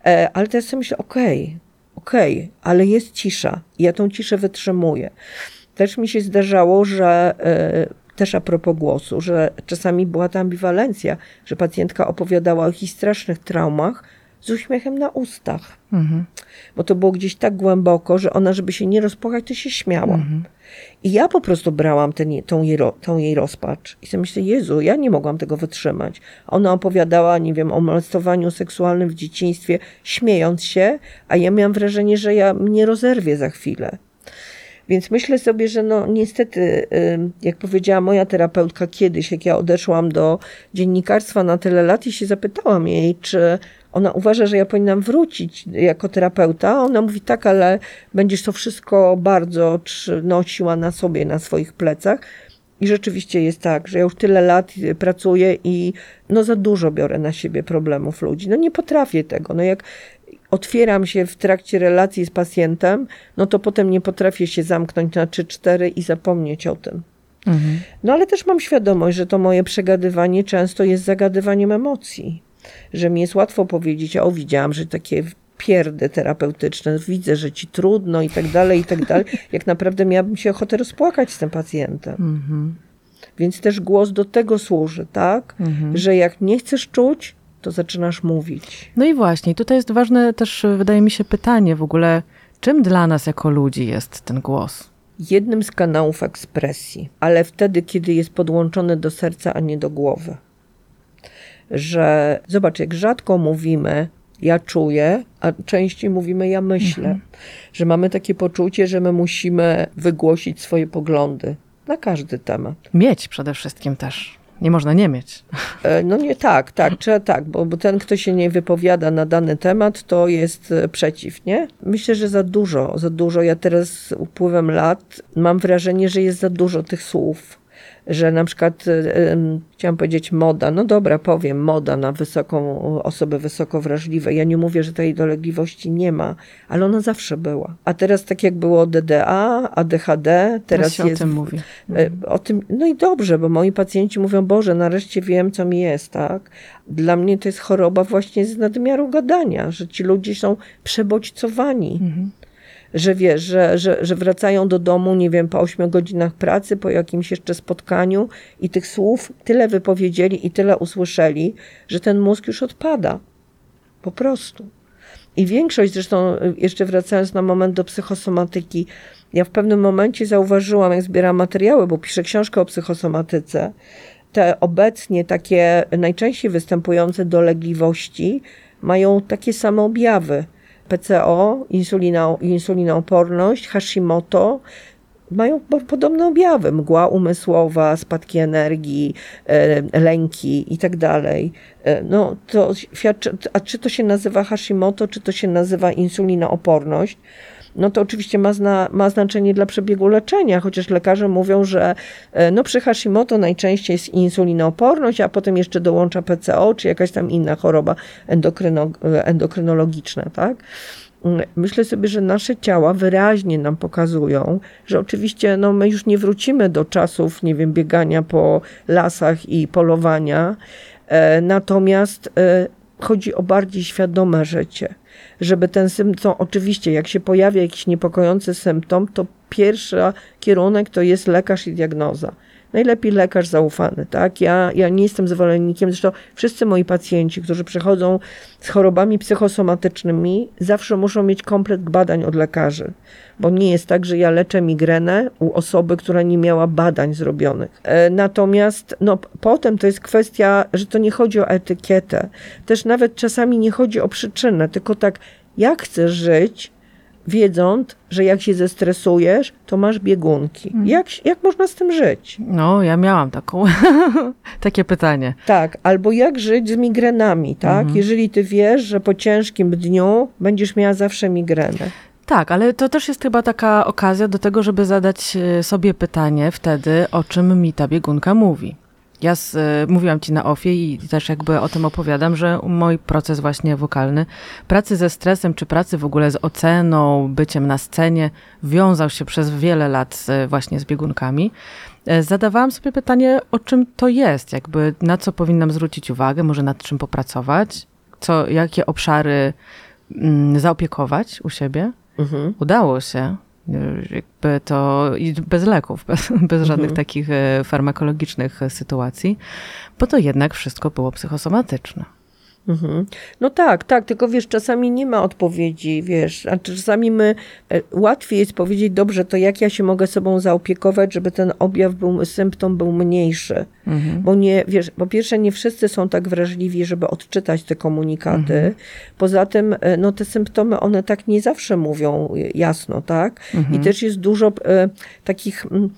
E, ale teraz sobie myślę, okej, okay, okej, okay, ale jest cisza. I ja tą ciszę wytrzymuję. Też mi się zdarzało, że e, też a propos głosu, że czasami była ta ambiwalencja, że pacjentka opowiadała o jakichś strasznych traumach z uśmiechem na ustach. Mhm. Bo to było gdzieś tak głęboko, że ona, żeby się nie rozpłakać, to się śmiała. Mhm. I ja po prostu brałam ten, tą, jej, tą jej rozpacz. I sobie myślę, Jezu, ja nie mogłam tego wytrzymać. Ona opowiadała, nie wiem, o molestowaniu seksualnym w dzieciństwie, śmiejąc się, a ja miałam wrażenie, że ja mnie rozerwie za chwilę. Więc myślę sobie, że no niestety, jak powiedziała moja terapeutka kiedyś, jak ja odeszłam do dziennikarstwa na tyle lat i się zapytałam jej, czy ona uważa, że ja powinnam wrócić jako terapeuta. Ona mówi tak, ale będziesz to wszystko bardzo nosiła na sobie, na swoich plecach. I rzeczywiście jest tak, że ja już tyle lat pracuję i no za dużo biorę na siebie problemów ludzi. No nie potrafię tego. No jak otwieram się w trakcie relacji z pacjentem, no to potem nie potrafię się zamknąć na 3-4 i zapomnieć o tym. Mhm. No ale też mam świadomość, że to moje przegadywanie często jest zagadywaniem emocji. Że mi jest łatwo powiedzieć, o widziałam, że takie pierdy terapeutyczne, widzę, że ci trudno i tak dalej, i tak dalej. Jak naprawdę miałabym się ochotę rozpłakać z tym pacjentem. Mhm. Więc też głos do tego służy, tak? Mhm. Że jak nie chcesz czuć, to zaczynasz mówić. No i właśnie, tutaj jest ważne też, wydaje mi się, pytanie w ogóle, czym dla nas jako ludzi jest ten głos? Jednym z kanałów ekspresji, ale wtedy, kiedy jest podłączony do serca, a nie do głowy. Że zobacz, jak rzadko mówimy, ja czuję, a częściej mówimy ja myślę, mhm. że mamy takie poczucie, że my musimy wygłosić swoje poglądy na każdy temat. Mieć przede wszystkim też. Nie można nie mieć. E, no nie tak, tak, <laughs> trzeba tak, bo, bo ten, kto się nie wypowiada na dany temat, to jest e, przeciw, nie? Myślę, że za dużo, za dużo. Ja teraz z upływem lat mam wrażenie, że jest za dużo tych słów że na przykład e, chciałam powiedzieć moda, no dobra, powiem, moda na wysoką, osoby wysoko wrażliwe. Ja nie mówię, że tej dolegliwości nie ma, ale ona zawsze była. A teraz tak jak było DDA, ADHD, teraz jest... o tym mówi. E, o tym, no i dobrze, bo moi pacjenci mówią, Boże, nareszcie wiem, co mi jest, tak? Dla mnie to jest choroba właśnie z nadmiaru gadania, że ci ludzie są przebodźcowani. Mhm że wiesz, że, że, że wracają do domu, nie wiem, po 8 godzinach pracy, po jakimś jeszcze spotkaniu i tych słów tyle wypowiedzieli i tyle usłyszeli, że ten mózg już odpada. Po prostu. I większość, zresztą jeszcze wracając na moment do psychosomatyki, ja w pewnym momencie zauważyłam, jak zbieram materiały, bo piszę książkę o psychosomatyce, te obecnie takie najczęściej występujące dolegliwości mają takie same objawy. PCO, insulina, insulinooporność, Hashimoto, mają podobne objawy. Mgła umysłowa, spadki energii, e, lęki i tak dalej. E, no, to a czy to się nazywa Hashimoto, czy to się nazywa insulinooporność? No to oczywiście ma, zna, ma znaczenie dla przebiegu leczenia, chociaż lekarze mówią, że e, no przy Hashimoto najczęściej jest insulinooporność, a potem jeszcze dołącza PCO, czy jakaś tam inna choroba endokryno, endokrynologiczna, tak? Mm, myślę sobie, że nasze ciała wyraźnie nam pokazują, że oczywiście no, my już nie wrócimy do czasów, nie wiem, biegania po lasach i polowania, e, natomiast e, chodzi o bardziej świadome życie żeby ten symptom, oczywiście jak się pojawia jakiś niepokojący symptom, to pierwszy kierunek to jest lekarz i diagnoza najlepiej lekarz zaufany, tak? Ja, ja nie jestem zwolennikiem, zresztą wszyscy moi pacjenci, którzy przychodzą z chorobami psychosomatycznymi, zawsze muszą mieć komplet badań od lekarzy, bo nie jest tak, że ja leczę migrenę u osoby, która nie miała badań zrobionych. E, natomiast no, potem to jest kwestia, że to nie chodzi o etykietę, też nawet czasami nie chodzi o przyczynę, tylko tak, jak chcesz żyć, wiedząc, że jak się zestresujesz, to masz biegunki. Mhm. Jak, jak można z tym żyć? No, ja miałam taką, <laughs> takie pytanie. Tak, albo jak żyć z migrenami, tak? Mhm. Jeżeli ty wiesz, że po ciężkim dniu będziesz miała zawsze migrenę. Tak, ale to też jest chyba taka okazja do tego, żeby zadać e, sobie pytanie wtedy, o czym mi ta biegunka mówi. Ja z, e, mówiłam ci na ofie i też jakby o tym opowiadam, że mój proces właśnie wokalny, pracy ze stresem, czy pracy w ogóle z oceną, byciem na scenie, wiązał się przez wiele lat z, właśnie z biegunkami. E, Zadawałam sobie pytanie, o czym to jest, jakby na co powinnam zwrócić uwagę, może nad czym popracować, co, jakie obszary mm, zaopiekować u siebie. Mhm. Udało się. Jakby to bez leków, bez, <laughs> bez żadnych takich e, farmakologicznych sytuacji, bo to jednak wszystko było psychosomatyczne. Mhm. No tak, tak, tylko wiesz, czasami nie ma odpowiedzi, wiesz, a czasami my, e, łatwiej jest powiedzieć, dobrze, to jak ja się mogę sobą zaopiekować, żeby ten objaw był, symptom był mniejszy. Mhm. Bo nie, wiesz, po pierwsze nie wszyscy są tak wrażliwi, żeby odczytać te komunikaty. Poza tym, e, no te symptomy, one tak nie zawsze mówią e, jasno, tak? I też jest dużo e, takich... mm,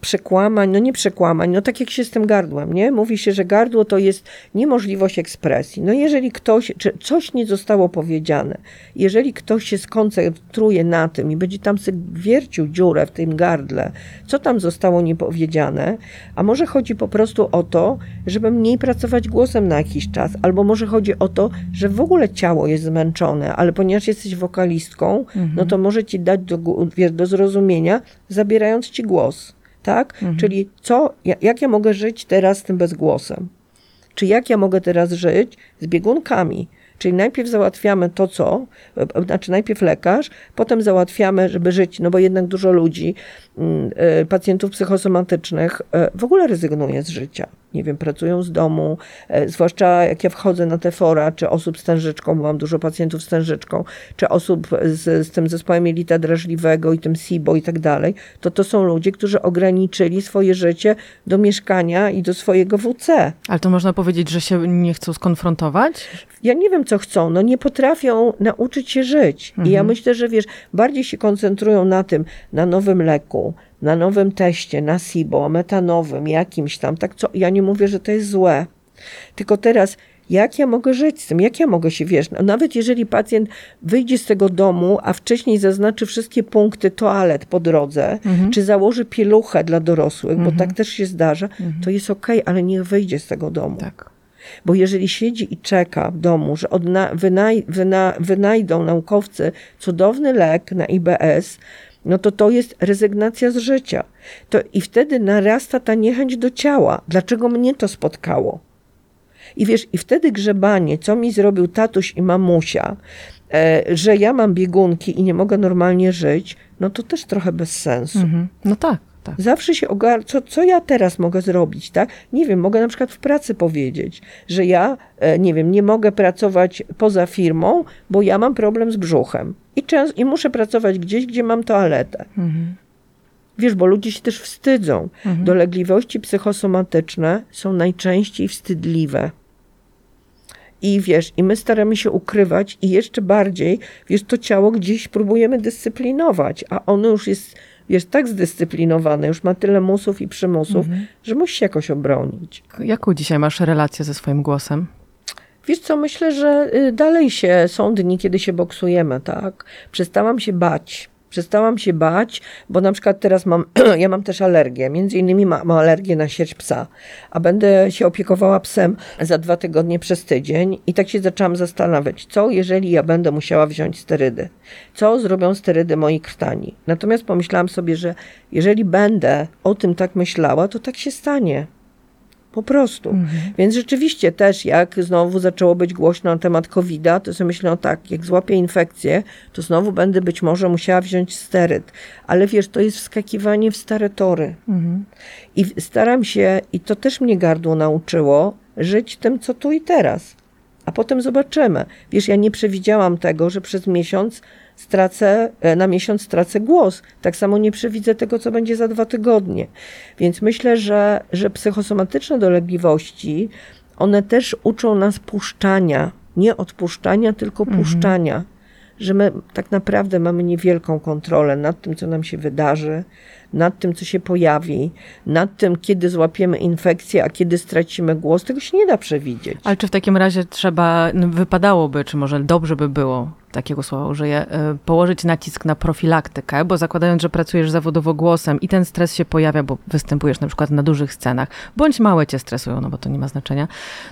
przekłamań, no nie przekłamań, no tak jak się z tym gardłem, nie? Mówi się, że gardło to jest niemożliwość ekspresji. No jeżeli ktoś, czy coś nie zostało powiedziane, jeżeli ktoś się skoncentruje na tym i będzie tam sobie wiercił dziurę w tym gardle, co tam zostało niepowiedziane, a może chodzi po prostu o to, żeby mniej pracować głosem na jakiś czas, albo może chodzi o to, że w ogóle ciało jest zmęczone, ale ponieważ jesteś wokalistką, no to może ci dać do, do zrozumienia, zabierając ci głos tak? Czyli co, ja- jak ja mogę żyć teraz z tym bezgłosem? Czy jak ja mogę teraz żyć z biegunkami? Czyli najpierw załatwiamy to, co, e, znaczy najpierw lekarz, potem załatwiamy, żeby żyć, no bo jednak dużo ludzi, mm, e, pacjentów psychosomatycznych e, w ogóle rezygnuje z życia. Nie wiem, pracują z domu, e, zwłaszcza jak ja wchodzę na te fora, czy osób z tężyczką, bo mam dużo pacjentów z tężyczką, czy osób z, z tym zespołem jelita drażliwego i tym SIBO i tak dalej, to to są ludzie, którzy ograniczyli swoje życie do mieszkania i do swojego WC. Ale to można powiedzieć, że się nie chcą skonfrontować? Ja nie wiem, co chcą, no nie potrafią nauczyć się żyć. I ja myślę, że wiesz, bardziej się koncentrują na tym, na nowym leku, na nowym teście, na SIBO, metanowym, jakimś tam, tak co, ja nie mówię, że to jest złe. Tylko teraz, jak ja mogę żyć z tym? Jak ja mogę się, wiesz, no, nawet jeżeli pacjent wyjdzie z tego domu, a wcześniej zaznaczy wszystkie punkty toalet po drodze, czy założy pieluchę dla dorosłych, bo tak też się zdarza, to jest okej, ale niech wyjdzie z tego domu. Tak. Bo jeżeli siedzi i czeka w domu, że odna, wynaj, wyna, wynajdą naukowcy cudowny lek na IBS, no to to jest rezygnacja z życia. To, I wtedy narasta ta niechęć do ciała. Dlaczego mnie to spotkało? I wiesz, i wtedy grzebanie, co mi zrobił tatuś i mamusia, e, że ja mam biegunki i nie mogę normalnie żyć, no to też trochę bez sensu. Mhm. No tak, tak. Zawsze się ogar... co, co ja teraz mogę zrobić, tak? Nie wiem, mogę na przykład w pracy powiedzieć, że ja, e, nie wiem, nie mogę pracować poza firmą, bo ja mam problem z brzuchem. I, często, I muszę pracować gdzieś, gdzie mam toaletę. Wiesz, bo ludzie się też wstydzą. Dolegliwości psychosomatyczne są najczęściej wstydliwe. I wiesz, i my staramy się ukrywać i jeszcze bardziej, wiesz, to ciało gdzieś próbujemy dyscyplinować, a ono już jest, wiesz, tak zdyscyplinowane, już ma tyle musów i przymusów, że musi się jakoś obronić. Jaką dzisiaj masz relację ze swoim głosem? Wiesz co, myślę, że y, dalej się, są dni, kiedy się boksujemy, tak? Przestałam się bać. Przestałam się bać, bo na przykład teraz mam, <clears throat> ja mam też alergię, między innymi mam alergię na sierść psa, a będę się opiekowała psem za dwa tygodnie przez tydzień i tak się zaczęłam zastanawiać, co jeżeli ja będę musiała wziąć sterydy? Co zrobią sterydy moi krtani? Natomiast pomyślałam sobie, że jeżeli będę o tym tak myślała, to tak się stanie. Po prostu. Więc rzeczywiście też, jak znowu zaczęło być głośno na temat COVID-a, to sobie myślę, no tak, jak złapię infekcję, to znowu będę być może musiała wziąć steryd. Ale wiesz, to jest wskakiwanie w stare tory. I w- staram się, i to też mnie gardło nauczyło, żyć tym, co tu i teraz. A potem zobaczymy. Wiesz, ja nie przewidziałam tego, że przez miesiąc stracę, e, na miesiąc stracę głos. Tak samo nie przewidzę tego, co będzie za dwa tygodnie. Więc myślę, że, że psychosomatyczne dolegliwości, one też uczą nas puszczania. Nie odpuszczania, tylko puszczania. że my tak naprawdę mamy niewielką kontrolę nad tym, co nam się wydarzy, nad tym, co się pojawi, nad tym, kiedy złapiemy infekcję, a kiedy stracimy głos. Tego się nie da przewidzieć. Ale czy w takim razie trzeba, no, wypadałoby, czy może dobrze by było, takiego słowa użyję, y, położyć nacisk na profilaktykę, bo zakładając, że pracujesz zawodowo głosem i ten stres się pojawia, bo występujesz na przykład na dużych scenach, bądź małe cię stresują, no bo to nie ma znaczenia,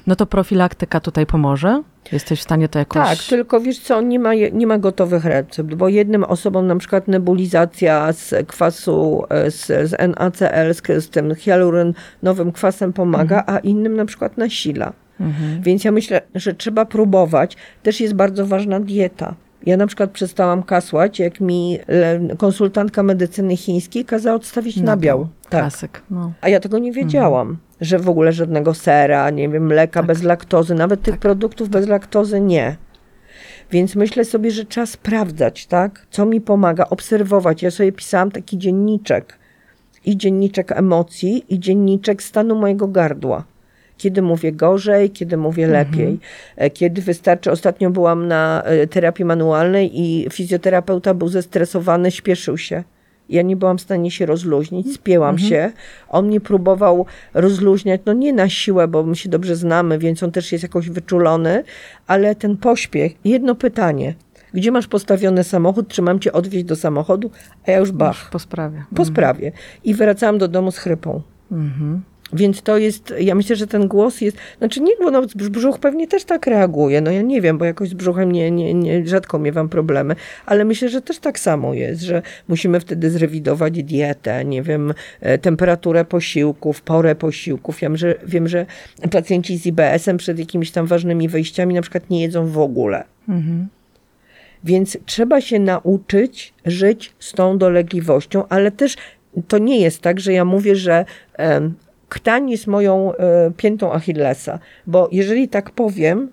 no to profilaktyka tutaj pomoże? Jesteś w stanie to jakoś... Tak, tylko wiesz co, nie ma, nie ma gotowych recept, bo jednym osobom na przykład nebulizacja z kwasu, e, z, z NaCl, z, z tym hialuronowym kwasem pomaga, Mhm. a innym na przykład nasila. Więc ja myślę, że trzeba próbować. Też jest bardzo ważna dieta. Ja na przykład przestałam kasłać, jak mi konsultantka medycyny chińskiej kazała odstawić nabiał. Tak. Klasyk. No. A ja tego nie wiedziałam, że w ogóle żadnego sera, nie wiem, mleka bez laktozy, nawet tych produktów bez laktozy nie. Więc myślę sobie, że trzeba sprawdzać, tak? Co mi pomaga, obserwować. Ja sobie pisałam taki dzienniczek. I dzienniczek emocji, i dzienniczek stanu mojego gardła. Kiedy mówię gorzej, kiedy mówię lepiej. E, Kiedy wystarczy. Ostatnio byłam na e, terapii manualnej i fizjoterapeuta był zestresowany, śpieszył się. Ja nie byłam w stanie się rozluźnić, spięłam się. On mnie próbował rozluźniać, no nie na siłę, bo my się dobrze znamy, więc on też jest jakoś wyczulony, ale ten pośpiech. Jedno pytanie. Gdzie masz postawiony samochód? Czy mam cię odwieźć do samochodu? A ja już bach, Po sprawie. po sprawie. I wracałam do domu z chrypą. Więc to jest, ja myślę, że ten głos jest, znaczy nie, bo no, brzuch pewnie też tak reaguje, no ja nie wiem, bo jakoś z brzuchem nie, nie, nie, rzadko miewam problemy, ale myślę, że też tak samo jest, że musimy wtedy zrewidować dietę, nie wiem, e, temperaturę posiłków, porę posiłków. Ja wiem, że, wiem, że pacjenci z IBS-em przed jakimiś tam ważnymi wejściami na przykład nie jedzą w ogóle. Więc trzeba się nauczyć żyć z tą dolegliwością, ale też to nie jest tak, że ja mówię, że ktań jest moją e, piętą Achillesa, bo jeżeli tak powiem,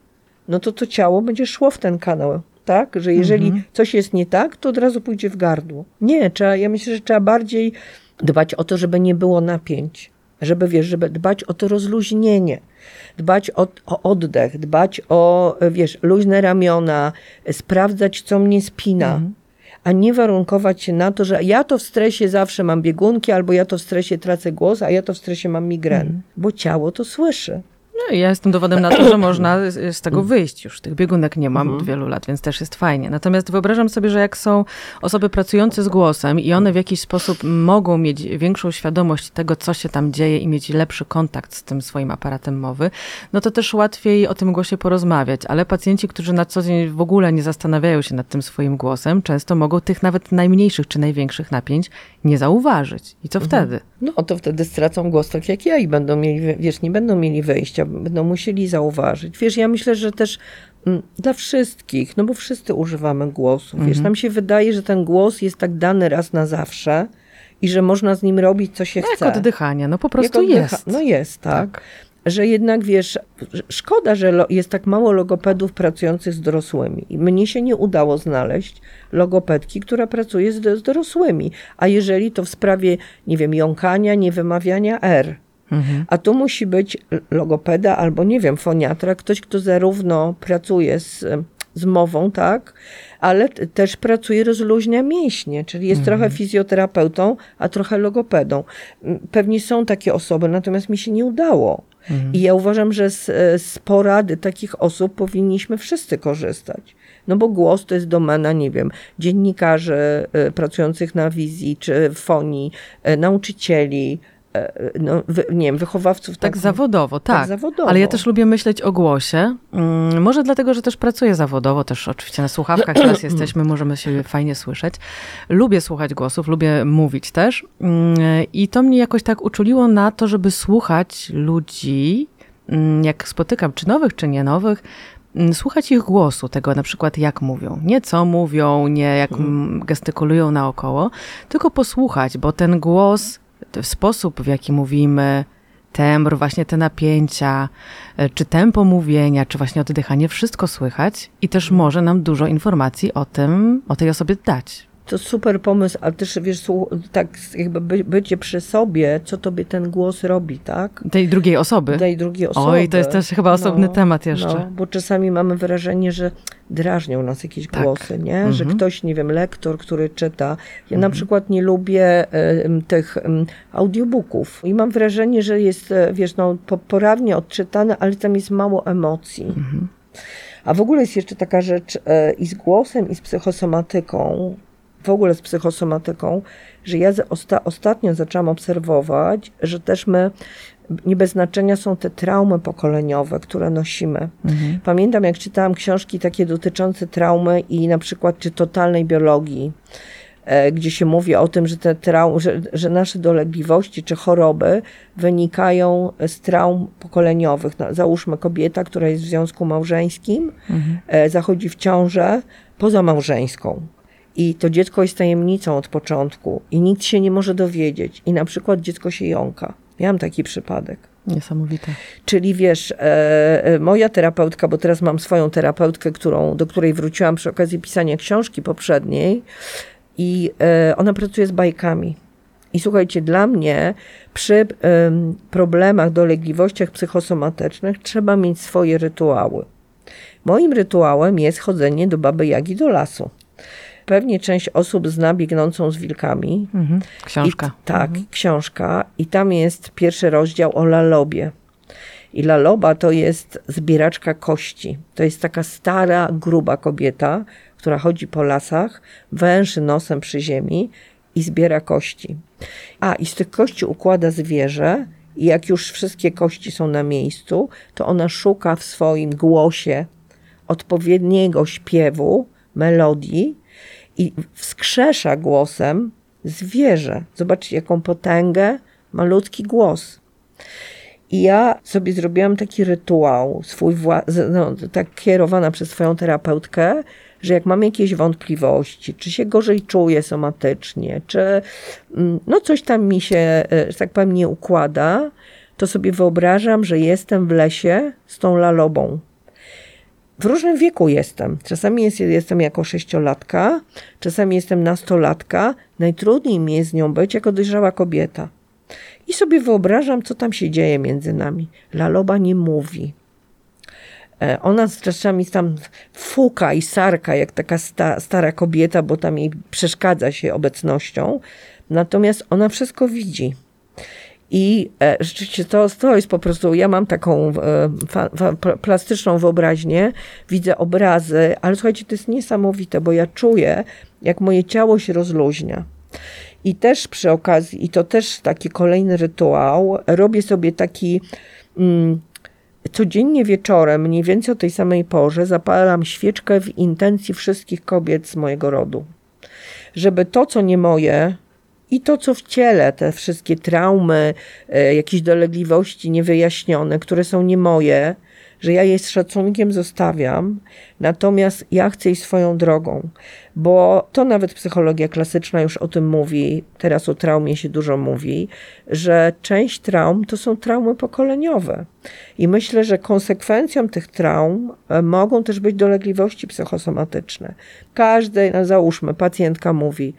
no to to ciało będzie szło w ten kanał. Tak, że jeżeli coś jest nie tak, to od razu pójdzie w gardło. Nie, trzeba, ja myślę, że trzeba bardziej dbać o to, żeby nie było napięć. Żeby, wiesz, żeby dbać o to rozluźnienie, dbać o, o oddech, dbać o, wiesz, luźne ramiona, sprawdzać, co mnie spina, a nie warunkować się na to, że ja to w stresie zawsze mam biegunki, albo ja to w stresie tracę głos, a ja to w stresie mam migren, bo ciało to słyszy. No, ja jestem dowodem na to, że można z, z tego wyjść już. Tych biegunek nie mam od wielu lat, więc też jest fajnie. Natomiast wyobrażam sobie, że jak są osoby pracujące z głosem i one w jakiś sposób mogą mieć większą świadomość tego, co się tam dzieje i mieć lepszy kontakt z tym swoim aparatem mowy, no to też łatwiej o tym głosie porozmawiać. Ale pacjenci, którzy na co dzień w ogóle nie zastanawiają się nad tym swoim głosem, często mogą tych nawet najmniejszych czy największych napięć nie zauważyć. I co wtedy? No to wtedy stracą głos tak jak ja i będą mieli, wiesz, nie będą mieli wyjścia, będą musieli zauważyć. Wiesz, ja myślę, że też mm, dla wszystkich, no bo wszyscy używamy głosu. Wiesz, nam się wydaje, że ten głos jest tak dany raz na zawsze i że można z nim robić, co się No, chce. jak oddychania, no po prostu jest. No jest, tak. Że jednak wiesz, szkoda, że jest tak mało logopedów pracujących z dorosłymi. I mnie się nie udało znaleźć logopedki, która pracuje z, z dorosłymi. A jeżeli to w sprawie, nie wiem, jąkania, niewymawiania R. A tu musi być logopeda albo, nie wiem, foniatra, ktoś, kto zarówno pracuje z, z mową, tak, ale też pracuje, rozluźnia mięśnie, czyli jest trochę fizjoterapeutą, a trochę logopedą. Pewnie są takie osoby, natomiast mi się nie udało. I ja uważam, że z, z porady takich osób powinniśmy wszyscy korzystać. No bo głos to jest domena, nie wiem, dziennikarzy e, pracujących na wizji czy fonii, e, nauczycieli, no, wy, nie wiem, wychowawców. Tak zawodowo, tak. zawodowo. Ale ja też lubię myśleć o głosie. Mm, Może dlatego, że też pracuję zawodowo, też oczywiście na słuchawkach teraz <clears throat> jesteśmy, możemy się fajnie słyszeć. Lubię słuchać głosów, lubię mówić też. Mm, I to mnie jakoś tak uczuliło na to, żeby słuchać ludzi, mm, jak spotykam, czy nowych, czy nie nowych, słuchać ich głosu, tego na przykład jak mówią. Nie co mówią, nie jak mm, gestykulują naokoło, tylko posłuchać, bo ten głos, sposób w jaki mówimy, tembr, właśnie te napięcia, e, czy tempo mówienia, czy właśnie oddychanie, wszystko słychać i też może nam dużo informacji o tym, o tej osobie dać. To super pomysł, ale też wiesz, tak jakby by, bycie przy sobie, co tobie ten głos robi, tak? Tej drugiej osoby. Tej drugiej osoby. Oj, to jest też chyba osobny no, temat jeszcze. No, bo czasami mamy wrażenie, że drażnią nas jakieś tak. głosy, nie? Mhm. Że ktoś, nie wiem, lektor, który czyta. Ja mhm. na przykład nie lubię y, tych y, audiobooków i mam wrażenie, że jest, e, wiesz, no, poprawnie odczytane, ale tam jest mało emocji. Mhm. A w ogóle jest jeszcze taka rzecz y, i z głosem, i z psychosomatyką, w ogóle z psychosomatyką, że ja osta ostatnio zaczęłam obserwować, że też my nie bez znaczenia są te traumy pokoleniowe, które nosimy. Mhm. Pamiętam, jak czytałam książki takie dotyczące traumy i na przykład czy totalnej biologii, e, gdzie się mówi o tym, że, te traum, że, że nasze dolegliwości czy choroby wynikają z traum pokoleniowych. No, załóżmy kobieta, która jest w związku małżeńskim, mhm. E, zachodzi w ciążę pozamałżeńską. I to dziecko jest tajemnicą od początku i nikt się nie może dowiedzieć. I na przykład dziecko się jąka. Miałam taki przypadek. Niesamowite. Czyli wiesz, e, e, moja terapeutka, bo teraz mam swoją terapeutkę, którą, do której wróciłam przy okazji pisania książki poprzedniej, i e, ona pracuje z bajkami. I słuchajcie, dla mnie przy problemach, dolegliwościach psychosomatycznych trzeba mieć swoje rytuały. Moim rytuałem jest chodzenie do baby Jagi do lasu. Pewnie część osób zna Biegnącą z wilkami. Mhm. Książka. I, tak, mhm. książka. I tam jest pierwszy rozdział o lalobie. I laloba to jest zbieraczka kości. To jest taka stara, gruba kobieta, która chodzi po lasach, węży nosem przy ziemi i zbiera kości. A, i z tych kości układa zwierzę, i jak już wszystkie kości są na miejscu, to ona szuka w swoim głosie odpowiedniego śpiewu, melodii i wskrzesza głosem zwierzę. Zobaczcie, jaką potęgę ma ludzki głos. I ja sobie zrobiłam taki rytuał, swój no, tak kierowana przez swoją terapeutkę, że jak mam jakieś wątpliwości, czy się gorzej czuję somatycznie, czy mm, no coś tam mi się, e, że tak powiem, nie układa, to sobie wyobrażam, że jestem w lesie z tą lalobą w różnym wieku jestem. Czasami jest, jestem jako sześciolatka, czasami jestem nastolatka. Najtrudniej mi jest z nią być jako dojrzała kobieta. I sobie wyobrażam, co tam się dzieje między nami. Laloba nie mówi. E, ona czasami tam fuka i sarka, jak taka sta, stara kobieta, bo tam jej przeszkadza się obecnością. Natomiast ona wszystko widzi. I e, rzeczywiście to, to jest po prostu, ja mam taką e, fa, fa, plastyczną wyobraźnię, widzę obrazy, ale słuchajcie, to jest niesamowite, bo ja czuję, jak moje ciało się rozluźnia. I też przy okazji, i to też taki kolejny rytuał, robię sobie taki. Mm, codziennie wieczorem, mniej więcej o tej samej porze, zapalam świeczkę w intencji wszystkich kobiet z mojego rodu. Żeby to, co nie moje, i to, co w ciele, te wszystkie traumy, e, jakieś dolegliwości niewyjaśnione, które są nie moje, że ja je z szacunkiem zostawiam, natomiast ja chcę iść swoją drogą, bo to nawet psychologia klasyczna już o tym mówi, teraz o traumie się dużo mówi, że część traum to są traumy pokoleniowe. I myślę, że konsekwencją tych traum e, mogą też być dolegliwości psychosomatyczne. Każdy, no załóżmy, pacjentka mówi,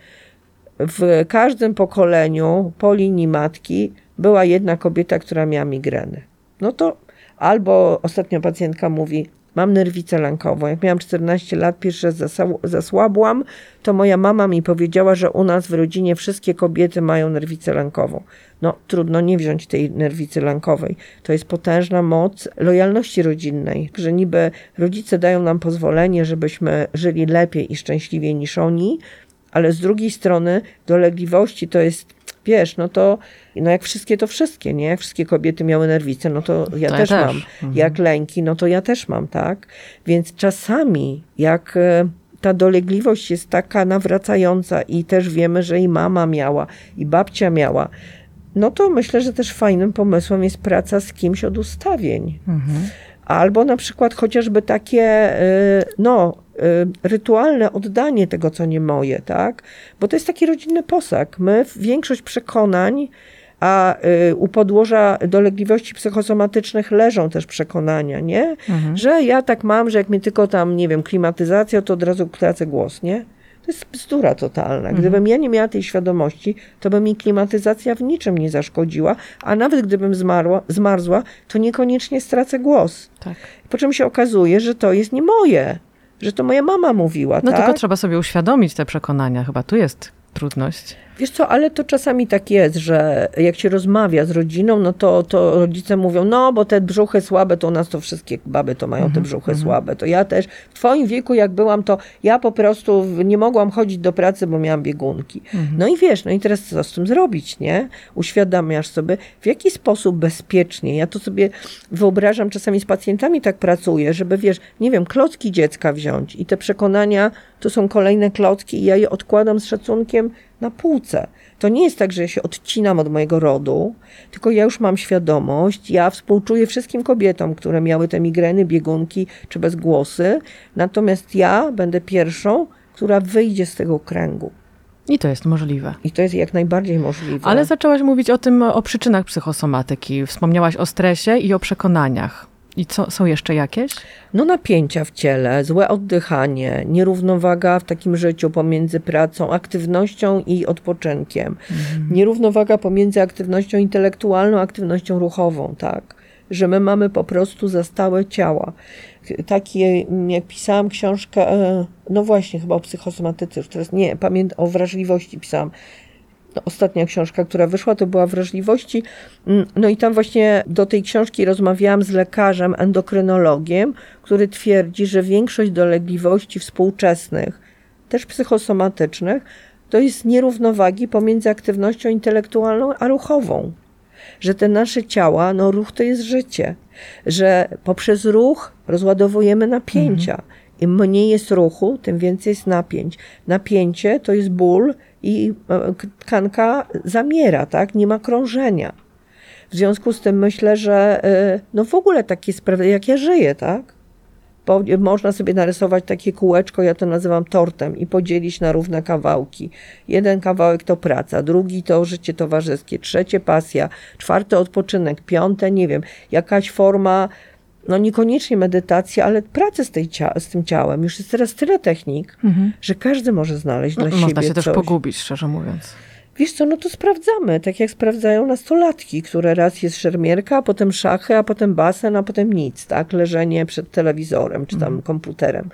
w każdym pokoleniu po linii matki była jedna kobieta, która miała migreny. No to albo ostatnio pacjentka mówi, mam nerwicę lankową. Jak miałam 14 lat, pierwszy raz zasłabłam, to moja mama mi powiedziała, że u nas w rodzinie wszystkie kobiety mają nerwicę lankową. No trudno nie wziąć tej nerwicy lankowej. To jest potężna moc lojalności rodzinnej, że niby rodzice dają nam pozwolenie, żebyśmy żyli lepiej i szczęśliwiej niż oni, ale z drugiej strony dolegliwości to jest, wiesz, no to no jak wszystkie to wszystkie, nie? Jak wszystkie kobiety miały nerwice, no to ja, to też, ja też mam. Mhm. Jak lęki, no to ja też mam, tak? Więc czasami jak e, ta dolegliwość jest taka nawracająca i też wiemy, że i mama miała, i babcia miała, no to myślę, że też fajnym pomysłem jest praca z kimś od ustawień. Mhm. Albo na przykład chociażby takie, e, no, Y, rytualne oddanie tego, co nie moje, tak? Bo to jest taki rodzinny posag. My większość przekonań, a y, u podłoża dolegliwości psychosomatycznych leżą też przekonania, nie? Mhm. Że ja tak mam, że jak mi tylko tam, nie wiem, klimatyzacja, to od razu tracę głos, nie? To jest bzdura totalna. Mhm. Gdybym ja nie miała tej świadomości, to by mi klimatyzacja w niczym nie zaszkodziła, a nawet gdybym zmarła, zmarzła, to niekoniecznie stracę głos. Tak. Po czym się okazuje, że to jest nie moje, że to moja mama mówiła, No tak? tylko trzeba sobie uświadomić te przekonania. Chyba tu jest trudność. Wiesz co, ale to czasami tak jest, że jak się rozmawia z rodziną, no to, to rodzice mówią, no bo te brzuchy słabe, to u nas to wszystkie baby to mają te brzuchy słabe. To ja też, w twoim wieku jak byłam, to ja po prostu nie mogłam chodzić do pracy, bo miałam biegunki. No i wiesz, no i teraz co z tym zrobić, nie? Uświadamiasz sobie, w jaki sposób bezpiecznie. Ja to sobie wyobrażam, czasami z pacjentami tak pracuję, żeby wiesz, nie wiem, klocki dziecka wziąć i te przekonania to są kolejne klocki i ja je odkładam z szacunkiem na półce. To nie jest tak, że ja się odcinam od mojego rodu, tylko ja już mam świadomość, ja współczuję wszystkim kobietom, które miały te migreny, biegunki czy bezgłosy, natomiast ja będę pierwszą, która wyjdzie z tego kręgu. I to jest możliwe. I to jest jak najbardziej możliwe. Ale zaczęłaś mówić o tym, o przyczynach psychosomatyki. Wspomniałaś o stresie i o przekonaniach. I co, są jeszcze jakieś? No napięcia w ciele, złe oddychanie, nierównowaga w takim życiu pomiędzy pracą, aktywnością i odpoczynkiem. Nierównowaga pomiędzy aktywnością intelektualną, aktywnością ruchową, tak? Że my mamy po prostu zastałe ciała. Takie, jak pisałam książkę, e, no właśnie, chyba o psychosomatyce, już teraz nie, pamiętam, o wrażliwości pisałam. No, ostatnia książka, która wyszła, to była wrażliwości. Mm, No i tam właśnie do tej książki rozmawiałam z lekarzem, endokrynologiem, który twierdzi, że większość dolegliwości współczesnych, też psychosomatycznych, to jest nierównowagi pomiędzy aktywnością intelektualną a ruchową. Że te nasze ciała, no ruch to jest życie, że poprzez ruch rozładowujemy napięcia. Im mniej jest ruchu, tym więcej jest napięć. Napięcie to jest ból i e, tkanka zamiera, tak? Nie ma krążenia. W związku z tym myślę, że e, no w ogóle takie sprawy, jak ja żyję, tak? Można sobie narysować takie kółeczko, ja to nazywam tortem i podzielić na równe kawałki. Jeden kawałek to praca, drugi to życie towarzyskie, trzecie pasja, czwarte odpoczynek, piąte, nie wiem, jakaś forma, no niekoniecznie medytacja, ale pracy z, tej cia- z tym ciałem. Już jest teraz tyle technik, że każdy może znaleźć dla siebie Mhm. Można się też coś. pogubić, szczerze mówiąc. Wiesz co, no to sprawdzamy, tak jak sprawdzają nastolatki, które raz jest szermierka, a potem szachy, a potem basen, a potem nic, tak? Leżenie przed telewizorem czy tam komputerem.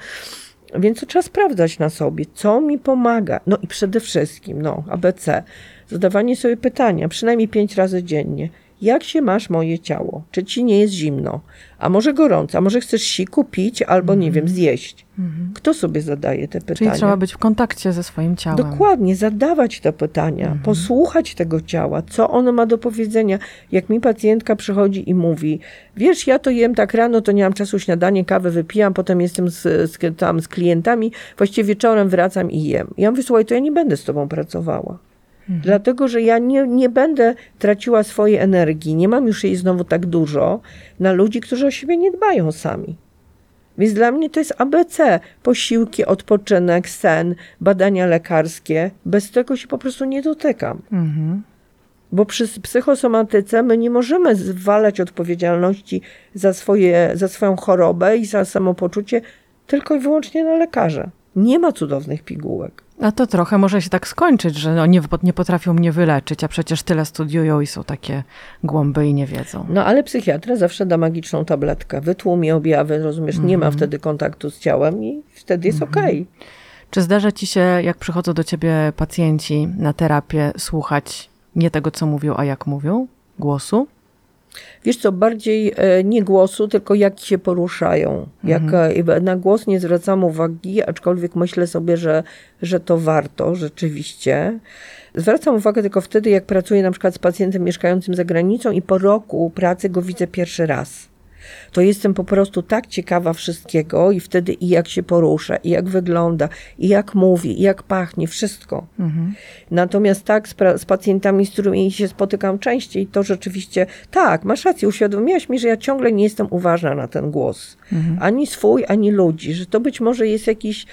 Więc to trzeba sprawdzać na sobie, co mi pomaga. No i przede wszystkim, no, ABC, zadawanie sobie pytania, przynajmniej pięć razy dziennie. Jak się masz moje ciało? Czy ci nie jest zimno? A może gorąco? A może chcesz siku pić albo, nie wiem, zjeść? Kto sobie zadaje te pytania? Czyli trzeba być w kontakcie ze swoim ciałem. Dokładnie, zadawać te pytania, posłuchać tego ciała, co ono ma do powiedzenia. Jak mi pacjentka przychodzi i mówi, wiesz, ja to jem tak rano, to nie mam czasu śniadanie, kawę wypijam, potem jestem z, z, tam z klientami, właściwie wieczorem wracam i jem. Ja mówię, słuchaj, to ja nie będę z tobą pracowała. Dlatego, że ja nie, nie będę traciła swojej energii, nie mam już jej znowu tak dużo na ludzi, którzy o siebie nie dbają sami. Więc dla mnie to jest ABC. Posiłki, odpoczynek, sen, badania lekarskie. Bez tego się po prostu nie dotykam. Mhm. Bo przy psychosomatyce my nie możemy zwalać odpowiedzialności za, swoje, za swoją chorobę i za samopoczucie tylko i wyłącznie na lekarza. Nie ma cudownych pigułek. A to trochę może się tak skończyć, że no nie, nie potrafią mnie wyleczyć, a przecież tyle studiują i są takie głąby i nie wiedzą. No ale psychiatra zawsze da magiczną tabletkę. Wytłumi objawy, rozumiesz, nie ma wtedy kontaktu z ciałem i wtedy jest okej. Czy zdarza ci się, jak przychodzą do ciebie pacjenci na terapię, słuchać nie tego, co mówią, a jak mówią? Głosu? Wiesz co, bardziej e, nie głosu, tylko jak się poruszają. Jak, e, na głos nie zwracam uwagi, aczkolwiek myślę sobie, że, że to warto rzeczywiście. Zwracam uwagę tylko wtedy, jak pracuję na przykład z pacjentem mieszkającym za granicą i po roku pracy go widzę pierwszy raz. To jestem po prostu tak ciekawa wszystkiego i wtedy i jak się porusza, i jak wygląda, i jak mówi, i jak pachnie, wszystko. Natomiast tak z, pra- z pacjentami, z którymi się spotykam częściej, to rzeczywiście tak, masz rację, uświadomiłaś mi, że ja ciągle nie jestem uważna na ten głos. Ani swój, ani ludzi, że to być może jest jakiś,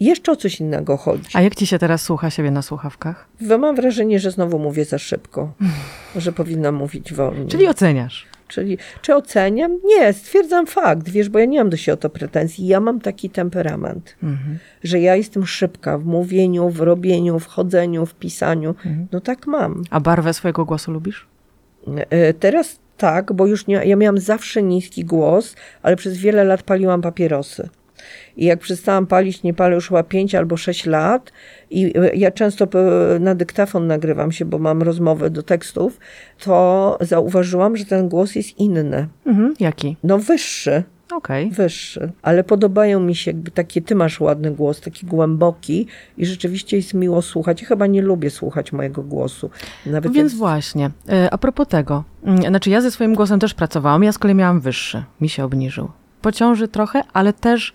jeszcze o coś innego chodzi. A jak ci się teraz słucha siebie na słuchawkach? Mam wrażenie, że znowu mówię za szybko, <laughs> że powinnam mówić wolniej. Czyli oceniasz. Czyli czy oceniam? Nie, stwierdzam fakt, wiesz, bo ja nie mam do siebie o to pretensji. Ja mam taki temperament, Mhm. że ja jestem szybka w mówieniu, w robieniu, w chodzeniu, w pisaniu. Mhm. No tak mam. A barwę swojego głosu lubisz? E, Teraz tak, bo już nie, ja miałam zawsze niski głos, ale przez wiele lat paliłam papierosy. I jak przestałam palić, nie palę już chyba 5 albo 6 lat i e, ja często e, na dyktafon nagrywam się, bo mam rozmowy do tekstów, to zauważyłam, że ten głos jest inny. Mhm. Jaki? No wyższy, Okej. wyższy. Ale podobają mi się jakby takie, ty masz ładny głos, taki głęboki i rzeczywiście jest miło słuchać. Ja chyba nie lubię słuchać mojego głosu. Nawet Więc jak właśnie, e, a propos tego, mm, znaczy ja ze swoim głosem też pracowałam, ja z kolei miałam wyższy, mi się obniżył. Po ciąży trochę, ale też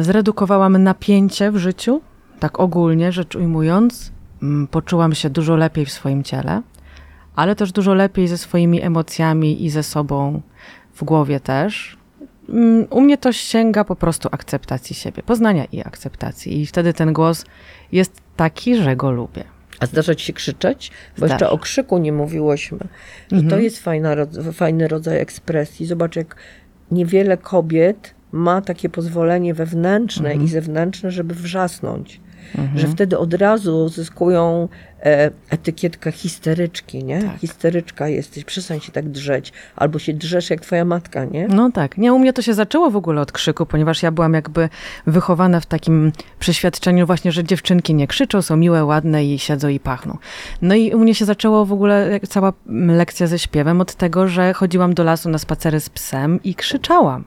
zredukowałam napięcie w życiu, tak ogólnie rzecz ujmując. Mm, Poczułam się dużo lepiej w swoim ciele, ale też dużo lepiej ze swoimi emocjami i ze sobą w głowie też. Mm, U mnie to sięga po prostu akceptacji siebie, poznania i akceptacji. I wtedy ten głos jest taki, że go lubię. A zdarza ci się krzyczeć? Bo Zdarza. jeszcze o krzyku nie mówiłyśmy. Że Mhm. To jest fajna, fajny rodzaj ekspresji. Zobacz, jak niewiele kobiet ma takie pozwolenie wewnętrzne Mhm. i zewnętrzne, żeby wrzasnąć. Że wtedy od razu zyskują e, etykietkę histeryczki, nie? Tak. Histeryczka jesteś, przestań się tak drzeć. Albo się drzesz jak twoja matka, nie? No tak. Nie, u mnie to się zaczęło w ogóle od krzyku, ponieważ ja byłam jakby wychowana w takim przeświadczeniu właśnie, że dziewczynki nie krzyczą, są miłe, ładne i siedzą i pachną. No i u mnie się zaczęło w ogóle cała lekcja ze śpiewem od tego, że chodziłam do lasu na spacery z psem i krzyczałam.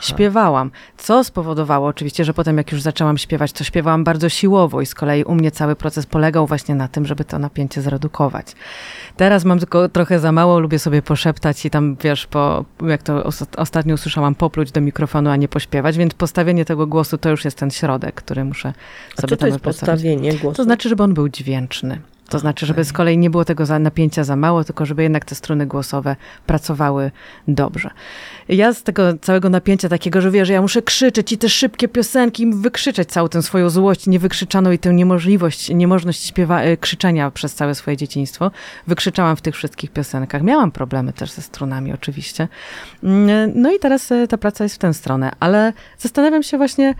Śpiewałam, co spowodowało oczywiście, że potem jak już zaczęłam śpiewać, to śpiewałam bardzo siłowo i z kolei u mnie cały proces polegał właśnie na tym, żeby to napięcie zredukować. Teraz mam tylko trochę za mało, lubię sobie poszeptać i tam, wiesz, po, jak to os- ostatnio usłyszałam, popluć do mikrofonu, a nie pośpiewać, więc postawienie tego głosu to już jest ten środek, który muszę A sobie co to jest postawienie głosu? To znaczy, żeby on był dźwięczny. To znaczy, żeby z kolei nie było tego za, napięcia za mało, tylko żeby jednak te struny głosowe pracowały dobrze. Ja z tego całego napięcia takiego, że wiesz, ja muszę krzyczeć i te szybkie piosenki, wykrzyczeć całą tę swoją złość niewykrzyczaną i tę niemożliwość, niemożność śpiewa, e, krzyczenia przez całe swoje dzieciństwo, wykrzyczałam w tych wszystkich piosenkach. Miałam problemy też ze strunami oczywiście. Mm, No i teraz e, ta praca jest w tę stronę, ale zastanawiam się właśnie,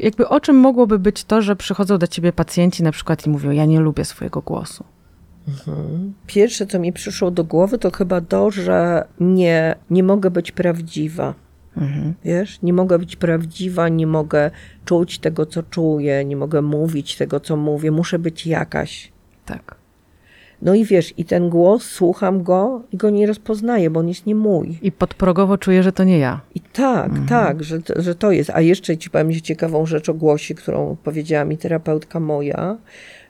jakby o czym mogłoby być to, że przychodzą do ciebie pacjenci na przykład i mówią, ja nie lubię swojego głosu. Pierwsze, co mi przyszło do głowy, to chyba to, że nie, nie mogę być prawdziwa. Mhm. Wiesz, nie mogę być prawdziwa, nie mogę czuć tego, co czuję, nie mogę mówić tego, co mówię, muszę być jakaś. Tak. No i wiesz, i ten głos, słucham go i go nie rozpoznaję, bo on jest nie mój. I podprogowo czuję, że to nie ja. I tak, tak, że, to- że to jest. A jeszcze ci powiem ciekawą rzecz o głosie, którą powiedziała mi terapeutka moja,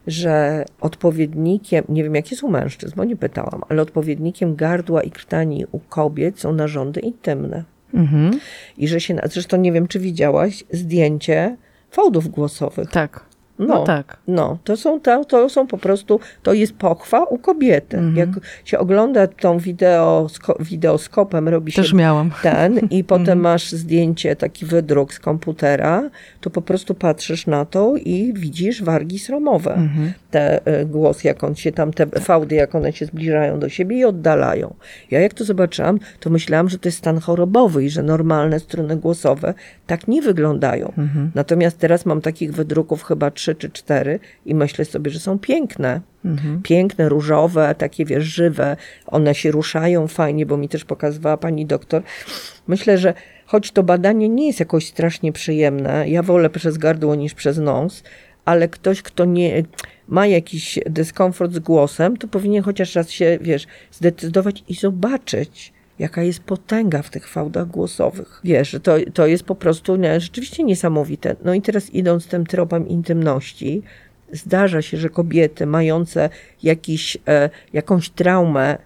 że odpowiednikiem, nie wiem jak jest u mężczyzn, bo nie pytałam, ale odpowiednikiem gardła i krtani u kobiet są narządy intymne. Mhm. I że się, zresztą nie wiem, czy widziałaś zdjęcie fałdów głosowych. Tak. No, No, tak. No, to są, to, to są po prostu, to jest pochwa u kobiety. Mhm. Jak się ogląda tą wideo, sko, wideoskopem, robi się Też miałam. <laughs> ten i Mhm. potem masz zdjęcie, taki wydruk z komputera, to po prostu patrzysz na to i widzisz wargi sromowe. Mhm. Te e, głos, jak on się tam, te fałdy, jak one się zbliżają do siebie i oddalają. Ja jak to zobaczyłam, to myślałam, że to jest stan chorobowy i że normalne struny głosowe tak nie wyglądają. Mhm. Natomiast teraz mam takich wydruków chyba trzy czy cztery i myślę sobie, że są piękne. Mhm. Piękne, różowe, takie wiesz, żywe. One się ruszają fajnie, bo mi też pokazywała pani doktor. Myślę, że choć to badanie nie jest jakoś strasznie przyjemne, ja wolę przez gardło niż przez nos, ale ktoś, kto nie ma jakiś dyskomfort z głosem, to powinien chociaż raz się, wiesz, zdecydować i zobaczyć, jaka jest potęga w tych fałdach głosowych. Wiesz, to, to jest po prostu nie, rzeczywiście niesamowite. No i teraz idąc tym tropem intymności, zdarza się, że kobiety mające jakiś, e, jakąś traumę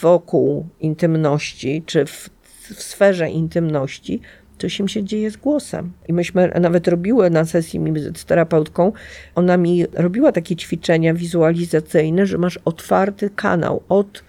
wokół intymności, czy w, w sferze intymności, coś im się dzieje z głosem. I myśmy nawet robiły na sesji z terapeutką, ona mi robiła takie ćwiczenia wizualizacyjne, że masz otwarty kanał od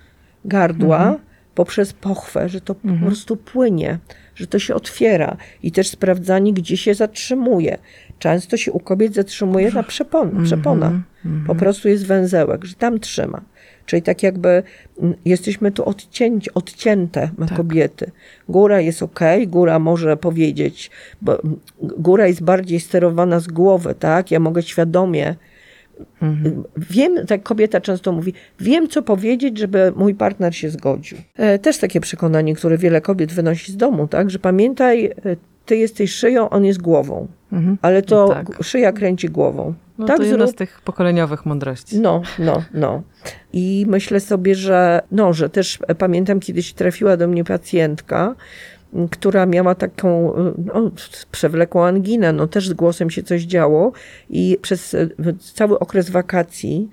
gardła poprzez pochwę, że to po prostu płynie, że to się otwiera i też sprawdzanie, gdzie się zatrzymuje. Często się u kobiet zatrzymuje na przepon, przepona. Po prostu jest węzełek, że tam trzyma. Czyli tak jakby mm, jesteśmy tu odcięci, odcięte na Tak. kobiety. Góra jest ok, góra może powiedzieć, bo mm, góra jest bardziej sterowana z głowy, tak? Ja mogę świadomie. Wiem, tak kobieta często mówi, wiem co powiedzieć, żeby mój partner się zgodził. E, Też takie przekonanie, które wiele kobiet wynosi z domu, tak? Że pamiętaj, e, ty jesteś szyją, on jest głową. Mhm. Ale to Tak. szyja kręci głową. No tak to jedna zrób, z tych pokoleniowych mądrości. no, no, no. I myślę sobie, że, no, że też e, pamiętam kiedyś trafiła do mnie pacjentka, która miała taką y, no, przewlekłą anginę, no też z głosem się coś działo i przez e, cały okres wakacji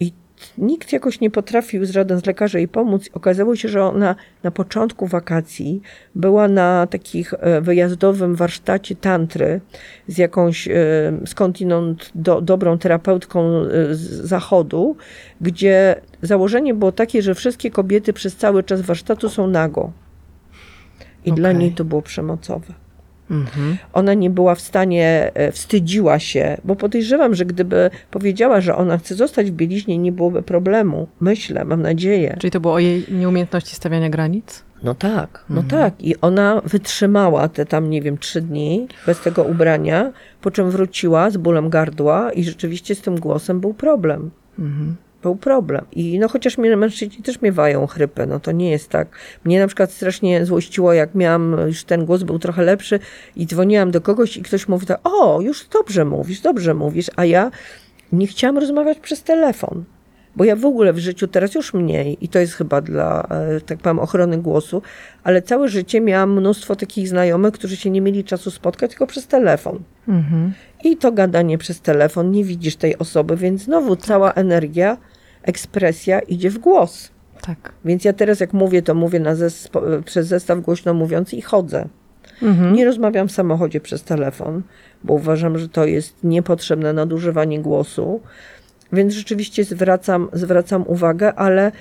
i nikt jakoś nie potrafił, żaden z lekarzy jej pomóc. Okazało się, że ona na początku wakacji była na takich e, wyjazdowym warsztacie tantry z jakąś skądinąd do, dobrą terapeutką z zachodu, gdzie założenie było takie, że wszystkie kobiety przez cały czas warsztatu są nago. I dla Okej. niej to było przemocowe Mhm. ona nie była w stanie, e, wstydziła się, bo podejrzewam, że gdyby powiedziała, że ona chce zostać w bieliźnie, nie byłoby problemu. Myślę, mam nadzieję. Czyli to było o jej nieumiejętności stawiania granic? No tak, no tak. I ona wytrzymała te tam, nie wiem, trzy dni bez tego ubrania, po czym wróciła z bólem gardła i rzeczywiście z tym głosem był problem. Mhm. Był problem. I no chociaż mnie mężczyźni też miewają chrypę, no to nie jest tak. Mnie na przykład strasznie złościło, jak miałam, już ten głos był trochę lepszy i dzwoniłam do kogoś i ktoś mówi tak, o, już dobrze mówisz, dobrze mówisz, a ja nie chciałam rozmawiać przez telefon. Bo ja w ogóle w życiu teraz już mniej i to jest chyba dla, e, tak powiem, ochrony głosu, ale całe życie miałam mnóstwo takich znajomych, którzy się nie mieli czasu spotkać tylko przez telefon. Mhm. I to gadanie przez telefon, nie widzisz tej osoby, więc znowu cała energia, ekspresja idzie w głos. Tak. Więc ja teraz jak mówię, to mówię na zespo- przez zestaw głośno mówiący i chodzę. Mhm. Nie rozmawiam w samochodzie przez telefon, bo uważam, że to jest niepotrzebne nadużywanie głosu. Więc rzeczywiście zwracam, zwracam uwagę, ale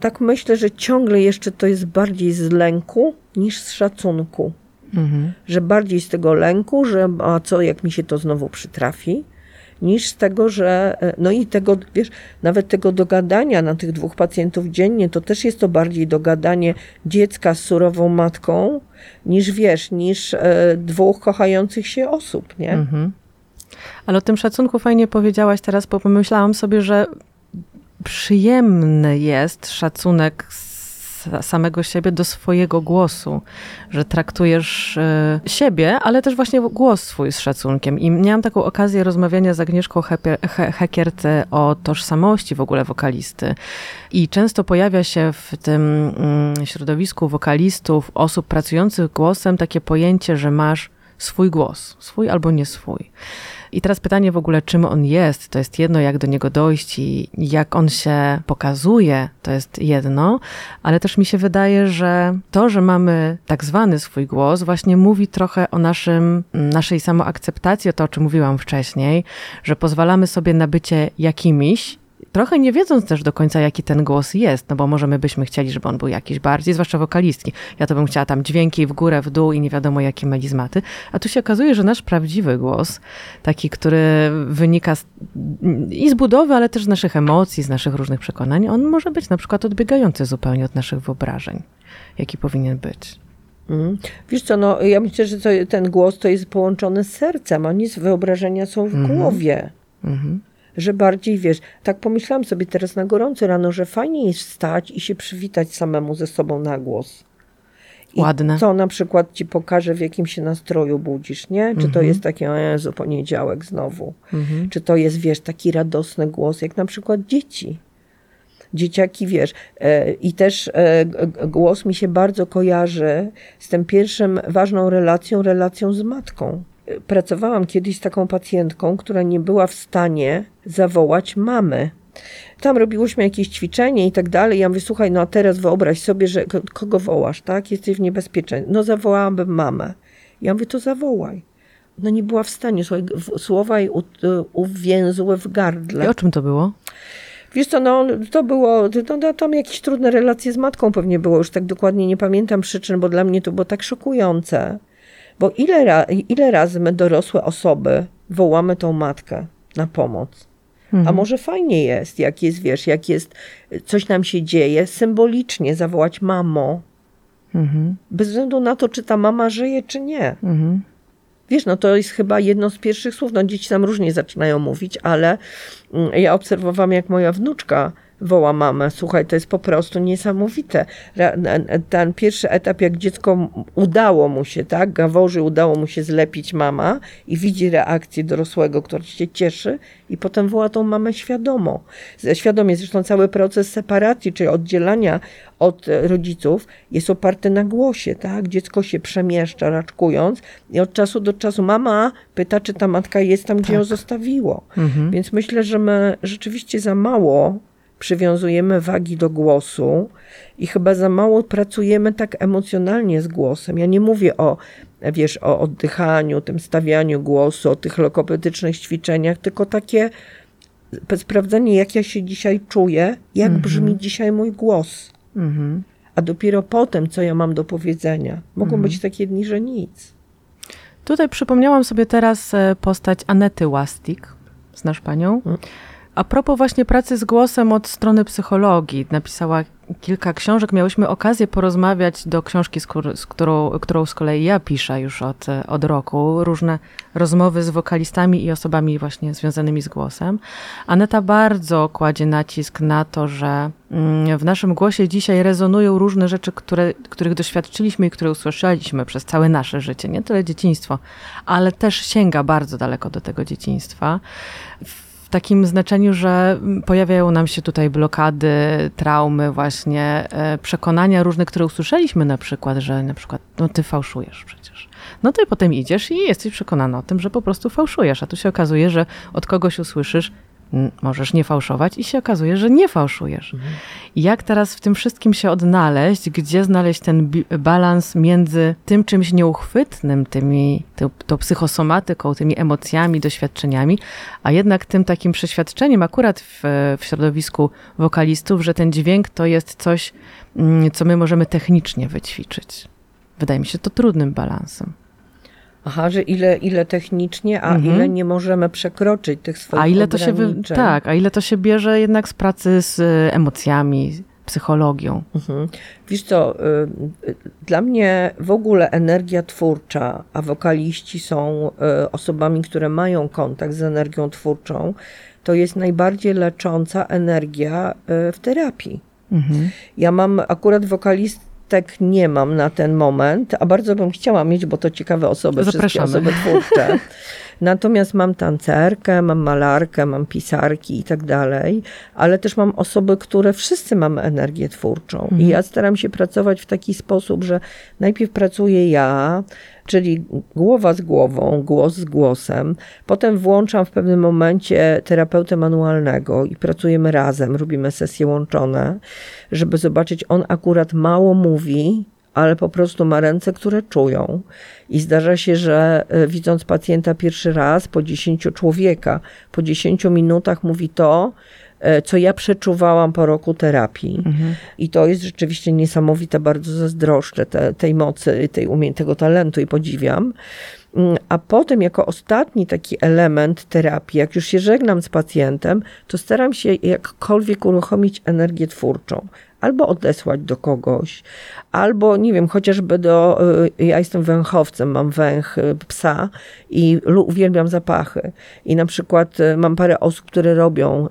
tak myślę, że ciągle jeszcze to jest bardziej z lęku niż z szacunku Mhm. że bardziej z tego lęku, że a co jak mi się to znowu przytrafi, niż z tego, że e, no i tego, wiesz, nawet tego dogadania na tych dwóch pacjentów dziennie, to też jest to bardziej dogadanie dziecka z surową matką, niż wiesz, niż e, dwóch kochających się osób, nie? Mhm. Ale o tym szacunku fajnie powiedziałaś teraz, bo pomyślałam sobie, że przyjemny jest szacunek s- samego siebie do swojego głosu, że traktujesz e, siebie, ale też właśnie głos swój z szacunkiem. I miałam taką okazję rozmawiania z Agnieszką Hekiert e, o tożsamości w ogóle wokalisty. I często pojawia się w tym mm, środowisku wokalistów, osób pracujących głosem, takie pojęcie, że masz swój głos, swój albo nie swój. I teraz pytanie w ogóle, czym on jest, to jest jedno, jak do niego dojść i jak on się pokazuje, to jest jedno, ale też mi się wydaje, że to, że mamy tak zwany swój głos, właśnie mówi trochę o naszym, naszej samoakceptacji, o to, o czym mówiłam wcześniej, że pozwalamy sobie na bycie jakimiś, trochę nie wiedząc też do końca, jaki ten głos jest, no bo może my byśmy chcieli, żeby on był jakiś bardziej, zwłaszcza wokalistki. Ja to bym chciała tam dźwięki w górę, w dół i nie wiadomo jakie melizmaty. A tu się okazuje, że nasz prawdziwy głos, taki, który wynika z, i z budowy, ale też z naszych emocji, z naszych różnych przekonań, on może być na przykład odbiegający zupełnie od naszych wyobrażeń, jaki powinien być. Mhm. Wiesz co, no ja myślę, że to, ten głos to jest połączony z sercem, a nie z wyobrażenia są w głowie. Mhm. Że bardziej wiesz, tak pomyślałam sobie teraz na gorąco rano, że fajnie jest wstać i się przywitać samemu ze sobą na głos. I Ładne. co na przykład ci pokaże, w jakim się nastroju budzisz, nie? Czy to jest taki, o Jezu, poniedziałek znowu. Mhm. Czy to jest, wiesz, taki radosny głos, jak na przykład dzieci. Dzieciaki, wiesz, e, i też e, głos mi się bardzo kojarzy z tym pierwszym ważną relacją, relacją z matką. Pracowałam kiedyś z taką pacjentką, która nie była w stanie zawołać mamy. Tam robiłyśmy jakieś ćwiczenie i tak dalej. Ja mówię, słuchaj, no a teraz wyobraź sobie, że ko- kogo wołasz, tak? Jesteś w niebezpieczeństwie. No zawołałabym mamę. Ja mówię, to zawołaj. No nie była w stanie, słuchaj, słowa jej uwięzły w I gardle. o czym to było? Wiesz co, no to było, no, no, tam jakieś trudne relacje z matką pewnie było, już tak dokładnie nie pamiętam przyczyn, bo dla mnie to było tak szokujące. Bo ile, ra, ile razy my dorosłe osoby wołamy tą matkę na pomoc? A może fajnie jest, jak jest, wiesz, jak jest, coś nam się dzieje, symbolicznie zawołać mamo. Mhm. Bez względu na to, czy ta mama żyje, czy nie. Mhm. Wiesz, no to jest chyba jedno z pierwszych słów. No dzieci tam różnie zaczynają mówić, ale mm, ja obserwowałam, jak moja wnuczka woła mamę. Słuchaj, to jest po prostu niesamowite. Ten pierwszy etap, jak dziecko udało mu się, tak, gaworzy udało mu się zlepić mama i widzi reakcję dorosłego, który się cieszy i potem woła tą mamę świadomo. Świadomie, zresztą cały proces separacji, czyli oddzielania od e, rodziców jest oparty na głosie, tak? Dziecko się przemieszcza raczkując i od czasu do czasu mama pyta, czy ta matka jest tam, gdzie ją zostawiło. Mhm. Więc myślę, że my rzeczywiście za mało przywiązujemy wagi do głosu i chyba za mało pracujemy tak emocjonalnie z głosem. Ja nie mówię o, wiesz, o oddychaniu, tym stawianiu głosu, o tych lokopedycznych ćwiczeniach, tylko takie sprawdzenie, jak ja się dzisiaj czuję, jak brzmi dzisiaj mój głos. Mhm. A dopiero potem, co ja mam do powiedzenia. Mogą być takie dni, że nic. Tutaj przypomniałam sobie teraz e, postać Anety Łastik. Znasz panią? A propos właśnie pracy z głosem od strony psychologii. Napisała kilka książek. Miałyśmy okazję porozmawiać do książki, z, z którą, którą z kolei ja piszę już od, od roku. Różne rozmowy z wokalistami i osobami właśnie związanymi z głosem. Aneta bardzo kładzie nacisk na to, że mm, w naszym głosie dzisiaj rezonują różne rzeczy, które, których doświadczyliśmy i które usłyszeliśmy przez całe nasze życie. Nie tyle dzieciństwo, ale też sięga bardzo daleko do tego dzieciństwa. Takim znaczeniu, że pojawiają nam się tutaj blokady, traumy, właśnie e, przekonania różne, które usłyszeliśmy na przykład, że na przykład, no ty fałszujesz przecież. No i potem idziesz i jesteś przekonany o tym, że po prostu fałszujesz, a tu się okazuje, że od kogoś usłyszysz, "Mm, możesz nie fałszować i się okazuje, że nie fałszujesz. I Jak teraz w tym wszystkim się odnaleźć, gdzie znaleźć ten balans między tym czymś nieuchwytnym, tymi, tą, tą psychosomatyką, tymi emocjami, doświadczeniami, a jednak tym takim przeświadczeniem akurat w, w środowisku wokalistów, że ten dźwięk to jest coś, mm, co my możemy technicznie wyćwiczyć. Wydaje mi się to trudnym balansem. Aha, że ile, ile technicznie, a Mhm. ile nie możemy przekroczyć tych swoich A ile to się wy... tak, a ile to się bierze jednak z pracy z e, emocjami, psychologią. Mhm. Wiesz co, y, y, dla mnie w ogóle energia twórcza, a wokaliści są y, osobami, które mają kontakt z energią twórczą, to jest najbardziej lecząca energia w terapii. Mhm. Ja mam akurat wokalistek nie mam na ten moment, a bardzo bym chciała mieć, bo to ciekawe osoby, wszystkie Zapraszamy. osoby twórcze. <laughs> Natomiast mam tancerkę, mam malarkę, mam pisarki i tak dalej, ale też mam osoby, które wszyscy mamy energię twórczą. I ja staram się pracować w taki sposób, że najpierw pracuję ja, czyli głowa z głową, głos z głosem. Potem włączam w pewnym momencie terapeutę manualnego i pracujemy razem, robimy sesje łączone, żeby zobaczyć, on akurat mało mówi, ale po prostu ma ręce, które czują. I zdarza się, że e, widząc pacjenta pierwszy raz, po 10 człowieka, po 10 minutach mówi to, co ja przeczuwałam po roku terapii. I to jest rzeczywiście niesamowite, bardzo zazdroszczę te, tej mocy, tej umie, tego talentu i podziwiam. Mm, A potem, jako ostatni taki element terapii, jak już się żegnam z pacjentem, to staram się jakkolwiek uruchomić energię twórczą. Albo odesłać do kogoś, albo nie wiem, chociażby do. y, Ja jestem węchowcem, mam węch y, psa i uwielbiam zapachy. I na przykład y, mam parę osób, które robią,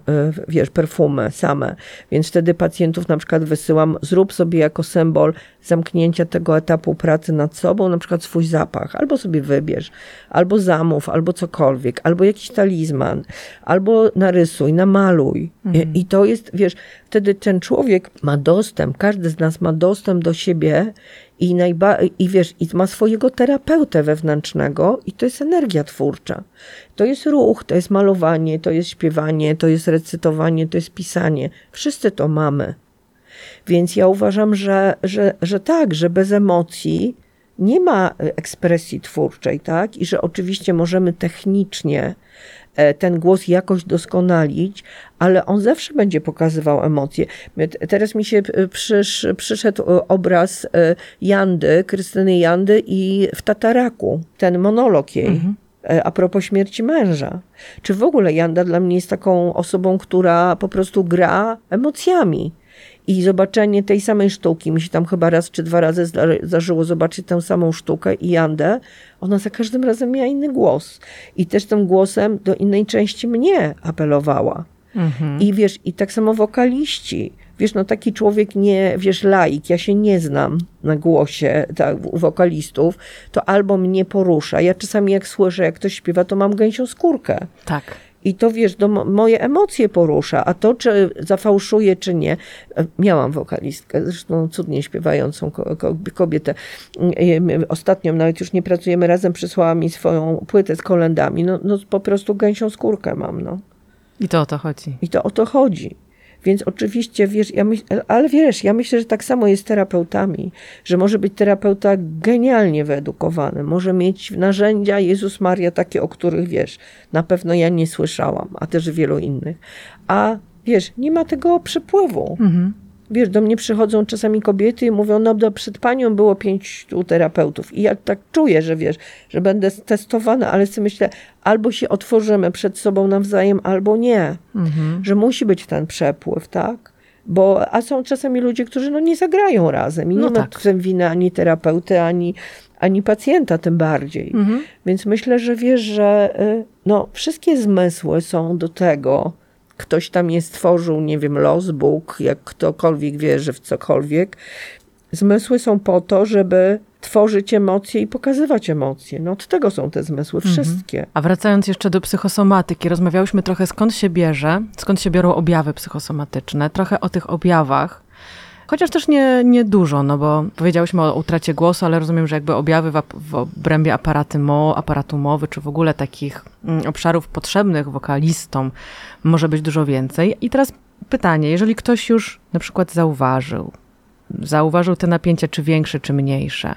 wiesz, perfumy same, więc wtedy pacjentów na przykład wysyłam, zrób sobie jako symbol zamknięcia tego etapu pracy nad sobą, na przykład swój zapach, albo sobie wybierz, albo zamów, albo cokolwiek, albo jakiś talizman, albo narysuj, namaluj. I, I to jest, wiesz, wtedy ten człowiek ma dostęp, każdy z nas ma dostęp do siebie i, najba- i wiesz, i ma swojego terapeutę wewnętrznego i to jest energia twórcza. To jest ruch, to jest malowanie, to jest śpiewanie, to jest recytowanie, to jest pisanie. Wszyscy to mamy. Więc ja uważam, że, że, że tak, że bez emocji nie ma ekspresji twórczej, tak? I że oczywiście możemy technicznie ten głos jakoś doskonalić, ale on zawsze będzie pokazywał emocje. Teraz mi się przysz, przyszedł obraz Jandy, Krystyny Jandy i w Tataraku, ten monolog jej. Mhm a propos śmierci męża. Czy w ogóle Janda dla mnie jest taką osobą, która po prostu gra emocjami. I zobaczenie tej samej sztuki, mi się tam chyba raz czy dwa razy zdarzyło zobaczyć tę samą sztukę i Jandę, ona za każdym razem miała inny głos. I też tym głosem do innej części mnie apelowała. Mhm. I wiesz, i tak samo wokaliści. Wiesz, no taki człowiek nie, wiesz, laik, ja się nie znam na głosie tak, wokalistów, to albo mnie porusza. Ja czasami jak słyszę, jak ktoś śpiewa, to mam gęsią skórkę. Tak. I to wiesz, do, moje emocje porusza, a to, czy zafałszuje, czy nie. E, miałam wokalistkę, zresztą cudnie śpiewającą kobietę. Ostatnio, nawet już nie pracujemy razem, przysłała mi swoją płytę z kolendami. No, no po prostu gęsią skórkę mam, no. I to o to chodzi. I to o to chodzi. Więc oczywiście, wiesz, ja myśl, ale wiesz, ja myślę, że tak samo jest terapeutami, że może być terapeuta genialnie wyedukowany, może mieć narzędzia, Jezus Maria, takie, o których wiesz, na pewno ja nie słyszałam, a też wielu innych. A wiesz, nie ma tego przepływu. Mhm wiesz, do mnie przychodzą czasami kobiety i mówią, no do, przed panią było pięciu terapeutów. I ja tak czuję, że wiesz, że będę testowana, ale sobie myślę, albo się otworzymy przed sobą nawzajem, albo nie. Mhm. Że musi być ten przepływ, tak? Bo, a są czasami ludzie, którzy no nie zagrają razem i no nie tak. ma w tym winy ani terapeuty, ani, ani pacjenta tym bardziej. Mhm. Więc myślę, że wiesz, że y, no, wszystkie zmysły są do tego, ktoś tam je stworzył, nie wiem, los, Bóg, jak ktokolwiek wierzy w cokolwiek. Zmysły są po to, żeby tworzyć emocje i pokazywać emocje. No od tego są te zmysły mhm. wszystkie. Mhm. A wracając jeszcze do psychosomatyki, rozmawiałyśmy trochę skąd się bierze, skąd się biorą objawy psychosomatyczne, trochę o tych objawach. Chociaż też nie, nie dużo, no bo powiedziałyśmy o utracie głosu, ale rozumiem, że jakby objawy w, w obrębie aparaty mo, aparatu mowy, czy w ogóle takich mm, obszarów potrzebnych wokalistom może być dużo więcej. I teraz pytanie, jeżeli ktoś już na przykład zauważył, zauważył te napięcia, czy większe, czy mniejsze,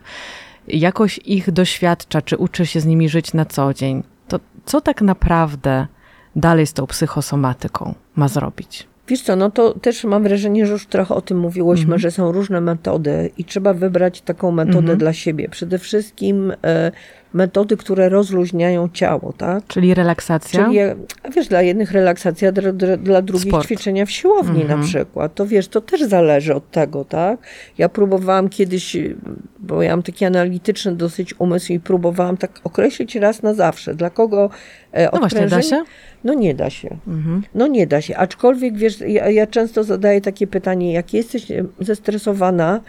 jakoś ich doświadcza, czy uczy się z nimi żyć na co dzień, to co tak naprawdę dalej z tą psychosomatyką ma zrobić? Wiesz co, no to też mam wrażenie, że już trochę o tym mówiłyśmy, -hmm. że są różne metody i trzeba wybrać taką metodę -hmm. dla siebie. Przede wszystkim e, metody, które rozluźniają ciało, tak? Czyli relaksacja? Czyli, wiesz, dla jednych relaksacja, dla, dla drugich Sport. ćwiczenia w siłowni -hmm. na przykład. To wiesz, to też zależy od tego, tak? Ja próbowałam kiedyś, bo ja mam taki analityczny dosyć umysł i próbowałam tak określić raz na zawsze, dla kogo e, No właśnie, da się? No nie da się. Mhm. No nie da się. Aczkolwiek, wiesz, ja, ja często zadaję takie pytanie, jak jesteś zestresowana,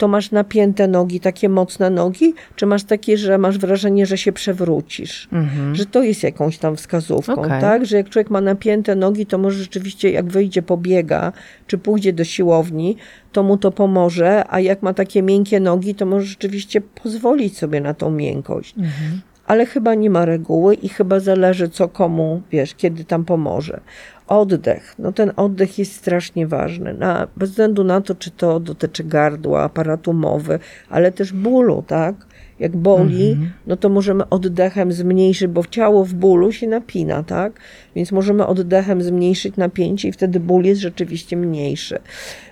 to masz napięte nogi, takie mocne nogi, czy masz takie, że masz wrażenie, że się przewrócisz? Mhm. Że to jest jakąś tam wskazówką, okay. tak? Że jak człowiek ma napięte nogi, to może rzeczywiście, jak wyjdzie, pobiega, czy pójdzie do siłowni, to mu to pomoże, a jak ma takie miękkie nogi, to może rzeczywiście pozwolić sobie na tą miękkość. Mhm ale chyba nie ma reguły i chyba zależy, co komu, wiesz, kiedy tam pomoże. Oddech. No ten oddech jest strasznie ważny. Na, bez względu na to, czy to dotyczy gardła, aparatu mowy, ale też bólu, tak? Jak boli, mhm. no to możemy oddechem zmniejszyć, bo ciało w bólu się napina, tak? Więc możemy oddechem zmniejszyć napięcie i wtedy ból jest rzeczywiście mniejszy.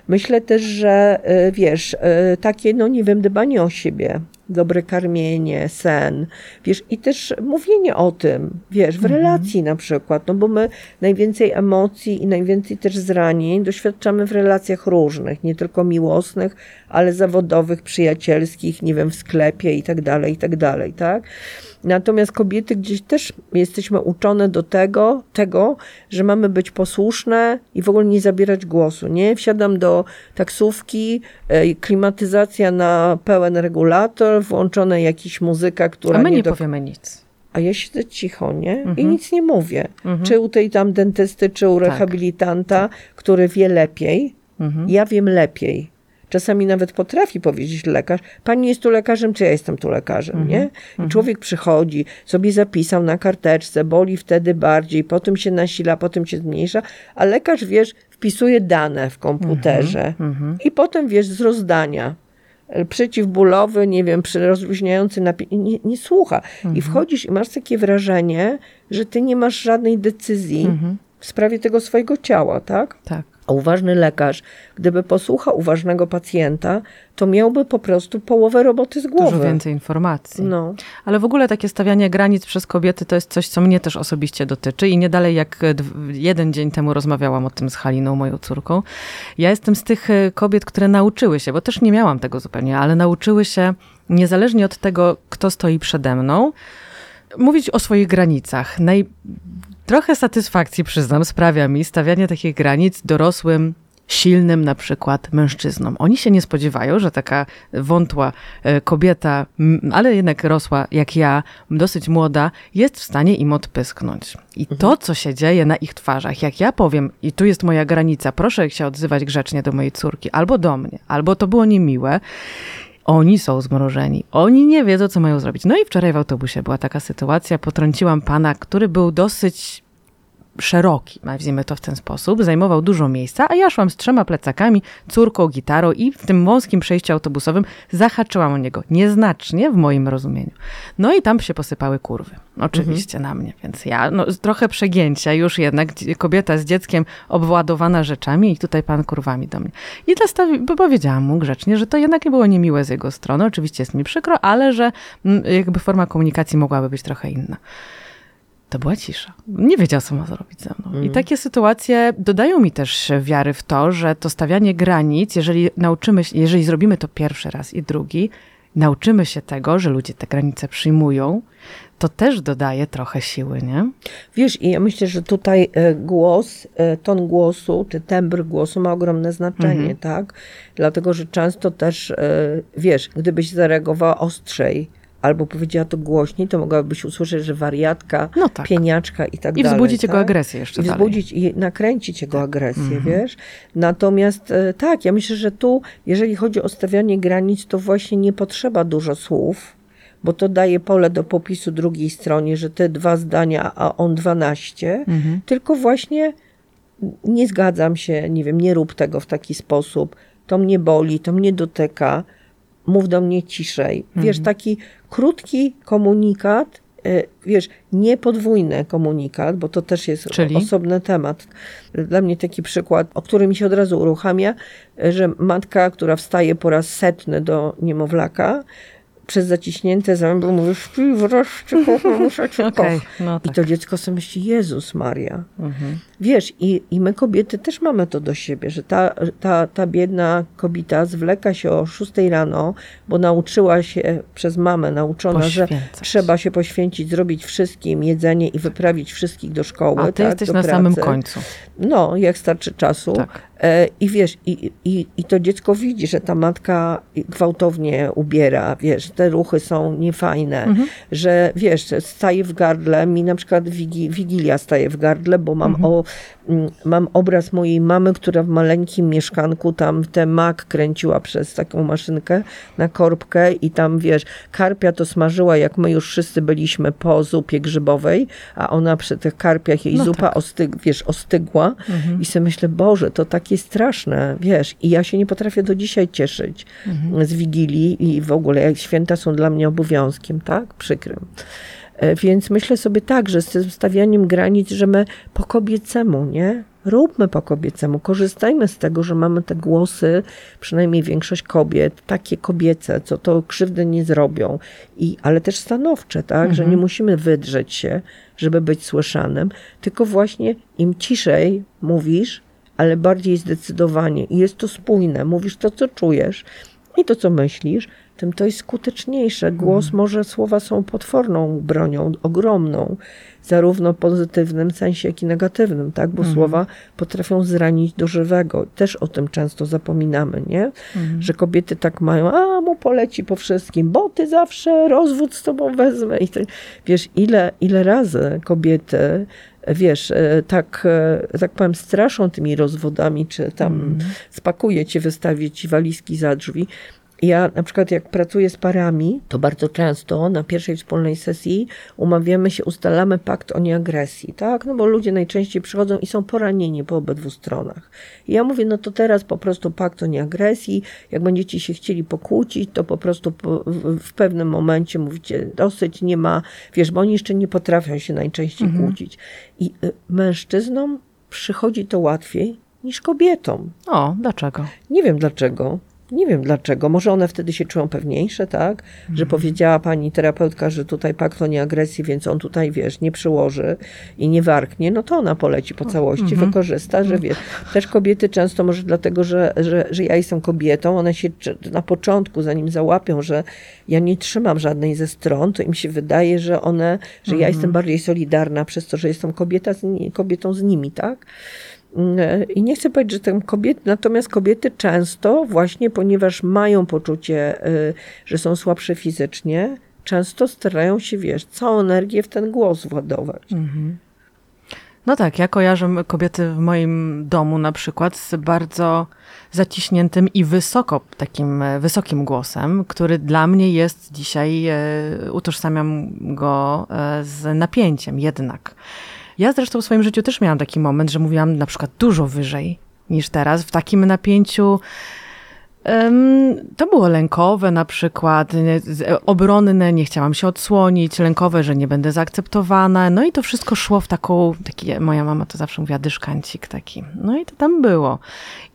Myślę też, że y, wiesz, y, takie, no nie wiem, dbanie o siebie, dobre karmienie, sen, wiesz, i też mówienie o tym, wiesz, w mhm. relacji na przykład, no bo my najwięcej emocji i najwięcej też zranień doświadczamy w relacjach różnych, nie tylko miłosnych, ale zawodowych, przyjacielskich, nie wiem, w sklepie i tak dalej, i tak dalej, tak? Natomiast kobiety gdzieś też jesteśmy uczone do tego, tego, że mamy być posłuszne i w ogóle nie zabierać głosu, nie? Wsiadam do taksówki, e, klimatyzacja na pełen regulator, włączona jakiś muzyka, która... A my nie, nie do... powiemy nic. A ja siedzę cicho, nie? Mhm. I nic nie mówię. Mhm. Czy u tej tam dentysty, czy u tak. rehabilitanta, który wie lepiej. Mhm. Ja wiem lepiej. Czasami nawet potrafi powiedzieć lekarz, pani jest tu lekarzem, czy ja jestem tu lekarzem, -hmm. nie? I mhm. człowiek przychodzi, sobie zapisał na karteczce, boli wtedy bardziej, potem się nasila, potem się zmniejsza, a lekarz, wiesz, wpisuje dane w komputerze -hmm. i potem, wiesz, z rozdania przeciwbólowy, nie wiem, rozluźniający napięcie, nie, nie słucha. Mhm. I wchodzisz i masz takie wrażenie, że ty nie masz żadnej decyzji mhm. w sprawie tego swojego ciała, tak? Tak. A uważny lekarz, gdyby posłuchał uważnego pacjenta, to miałby po prostu połowę roboty z głowy. Dużo więcej informacji. No. Ale w ogóle takie stawianie granic przez kobiety to jest coś, co mnie też osobiście dotyczy i nie dalej jak jeden dzień temu rozmawiałam o tym z Haliną, moją córką. Ja jestem z tych e, kobiet, które nauczyły się, bo też nie miałam tego zupełnie, ale nauczyły się niezależnie od tego, kto stoi przede mną, mówić o swoich granicach. Naj Trochę satysfakcji, przyznam, sprawia mi stawianie takich granic dorosłym, silnym na przykład mężczyznom. Oni się nie spodziewają, że taka wątła e, kobieta, ale jednak rosła jak ja, dosyć młoda, jest w stanie im odpysknąć. I to, mhm. co się dzieje na ich twarzach, jak ja powiem, i tu jest moja granica, proszę się odzywać grzecznie do mojej córki, albo do mnie, albo to było niemiłe, oni są zmrożeni. Oni nie wiedzą, co mają zrobić. No i wczoraj w autobusie była taka sytuacja. Potrąciłam pana, który był dosyć szeroki, nazwijmy to w ten sposób, zajmował dużo miejsca, a ja szłam z trzema plecakami, córką, gitarą i w tym wąskim przejściu autobusowym zahaczyłam o niego, nieznacznie w moim rozumieniu. No i tam się posypały kurwy, oczywiście mhm. na mnie, więc ja, no trochę przegięcia już jednak, kobieta z dzieckiem obładowana rzeczami i tutaj pan kurwami do mnie. I dla powiedziałam mu grzecznie, że to jednak nie było niemiłe z jego strony, oczywiście jest mi przykro, ale że mm, jakby forma komunikacji mogłaby być trochę inna to była cisza. Nie wiedział, co ma zrobić ze mną. Mm. I takie sytuacje dodają mi też wiary w to, że to stawianie granic, jeżeli nauczymy się, jeżeli zrobimy to pierwszy raz i drugi, nauczymy się tego, że ludzie te granice przyjmują, to też dodaje trochę siły, nie? Wiesz, i ja myślę, że tutaj e, głos, e, ton głosu, czy tembr głosu ma ogromne znaczenie, mm -hmm. tak? Dlatego, że często też, e, wiesz, gdybyś zareagowała ostrzej, albo powiedziała to głośniej, to mogłabyś usłyszeć, że wariatka, no tak. pieniaczka i tak I dalej. I wzbudzić tak? jego agresję jeszcze I wzbudzić dalej. i nakręcić jego tak. agresję, mhm. wiesz? Natomiast e, tak, ja myślę, że tu, jeżeli chodzi o stawianie granic, to właśnie nie potrzeba dużo słów, bo to daje pole do popisu drugiej stronie, że te dwa zdania, a on dwanaście, mhm. tylko właśnie nie zgadzam się, nie wiem, nie rób tego w taki sposób, to mnie boli, to mnie dotyka, mów do mnie ciszej. Wiesz, mhm. taki krótki komunikat, e, wiesz, nie podwójny komunikat, bo to też jest Czyli? osobny temat. Dla mnie taki przykład, o którym mi się od razu uruchamia, e, że matka, która wstaje po raz setny do niemowlaka, przez zaciśnięte zęby mówi, śpi wreszcie, kocham, muszę cię okay, no tak. I to dziecko sobie myśli, Jezus Maria. Mhm. Wiesz, i, i my kobiety też mamy to do siebie, że ta, ta, ta biedna kobieta zwleka się o 6 rano, bo nauczyła się przez mamę, nauczona, że trzeba się poświęcić, zrobić wszystkim jedzenie i wyprawić wszystkich do szkoły. A ty tak, jesteś na pracy. samym końcu. No, jak starczy czasu. Tak. E, I wiesz, i, i, i to dziecko widzi, że ta matka gwałtownie ubiera, wiesz, te ruchy są niefajne, mhm. że wiesz, staje w gardle, mi na przykład Wigilia staje w gardle, bo mam, mhm. o, mm, mam obraz mojej mamy, która w maleńkim mieszkanku tam tę mak kręciła przez taką maszynkę na korbkę i tam, wiesz, karpia to smażyła, jak my już wszyscy byliśmy po zupie grzybowej, a ona przy tych karpiach jej no zupa tak. ostyg, wiesz, ostygła mhm. i sobie myślę, Boże, to takie straszne, wiesz, i ja się nie potrafię do dzisiaj cieszyć mhm. z Wigilii i w ogóle jak święta są dla mnie obowiązkiem, tak? Przykrym. E, więc myślę sobie tak, że z tym stawianiem granic, że my po kobiecemu, nie? Róbmy po kobiecemu, korzystajmy z tego, że mamy te głosy, przynajmniej większość kobiet, takie kobiece, co to krzywdy nie zrobią, I, ale też stanowcze, tak, mhm. że nie musimy wydrzeć się, żeby być słyszanym, tylko właśnie im ciszej mówisz, ale bardziej zdecydowanie i jest to spójne, mówisz to, co czujesz i to, co myślisz, tym to jest skuteczniejsze. Głos mhm. może, słowa są potworną bronią, ogromną, zarówno w pozytywnym sensie, jak i negatywnym, tak? Bo mhm. słowa potrafią zranić do żywego. Też o tym często zapominamy, nie? Mhm. Że kobiety tak mają, a mu poleci po wszystkim, bo ty zawsze rozwód z tobą wezmę. I ty, wiesz, ile, ile razy kobiety wiesz, e, tak, e, tak powiem, straszą tymi rozwodami, czy tam mm. spakuje cię, wystawię ci walizki za drzwi, Ja na przykład jak pracuję z parami, to bardzo często na pierwszej wspólnej sesji umawiamy się, ustalamy pakt o nieagresji, tak? No bo ludzie najczęściej przychodzą i są poranieni po obydwu stronach. I ja mówię, no to teraz po prostu pakt o nieagresji, jak będziecie się chcieli pokłócić, to po prostu w, pewnym momencie mówicie dosyć, nie ma, wiesz, bo oni jeszcze nie potrafią się najczęściej mhm. kłócić. I y, mężczyznom przychodzi to łatwiej niż kobietom. O, dlaczego? Nie wiem dlaczego. Nie wiem dlaczego. Może one wtedy się czują pewniejsze, tak? Mhm. Że powiedziała pani terapeutka, że tutaj pakt o nieagresji, więc on tutaj, wiesz, nie przyłoży i nie warknie, no to ona poleci po całości, mhm. wykorzysta, że wiesz. Też kobiety często, może dlatego, że, że, że ja jestem kobietą, one się na początku, zanim załapią, że ja nie trzymam żadnej ze stron, to im się wydaje, że one, że mhm. ja jestem bardziej solidarna przez to, że jestem kobieta z, kobietą z nimi, tak? I nie chcę powiedzieć, że ten kobiety, natomiast kobiety często właśnie, ponieważ mają poczucie, y, że są słabsze fizycznie, często starają się, wiesz, całą energię w ten głos władować. Mhm. No tak, ja kojarzę kobiety w moim domu na przykład z bardzo zaciśniętym i wysoko, takim e, wysokim głosem, który dla mnie jest dzisiaj, e, utożsamiam go e, z napięciem jednak. Ja zresztą w swoim życiu też miałam taki moment, że mówiłam na przykład dużo wyżej niż teraz, w takim napięciu. To było lękowe na przykład, obronne, nie chciałam się odsłonić, lękowe, że nie będę zaakceptowana. No i to wszystko szło w taką, taki, moja mama to zawsze mówiła, dyszkancik taki. No i to tam było.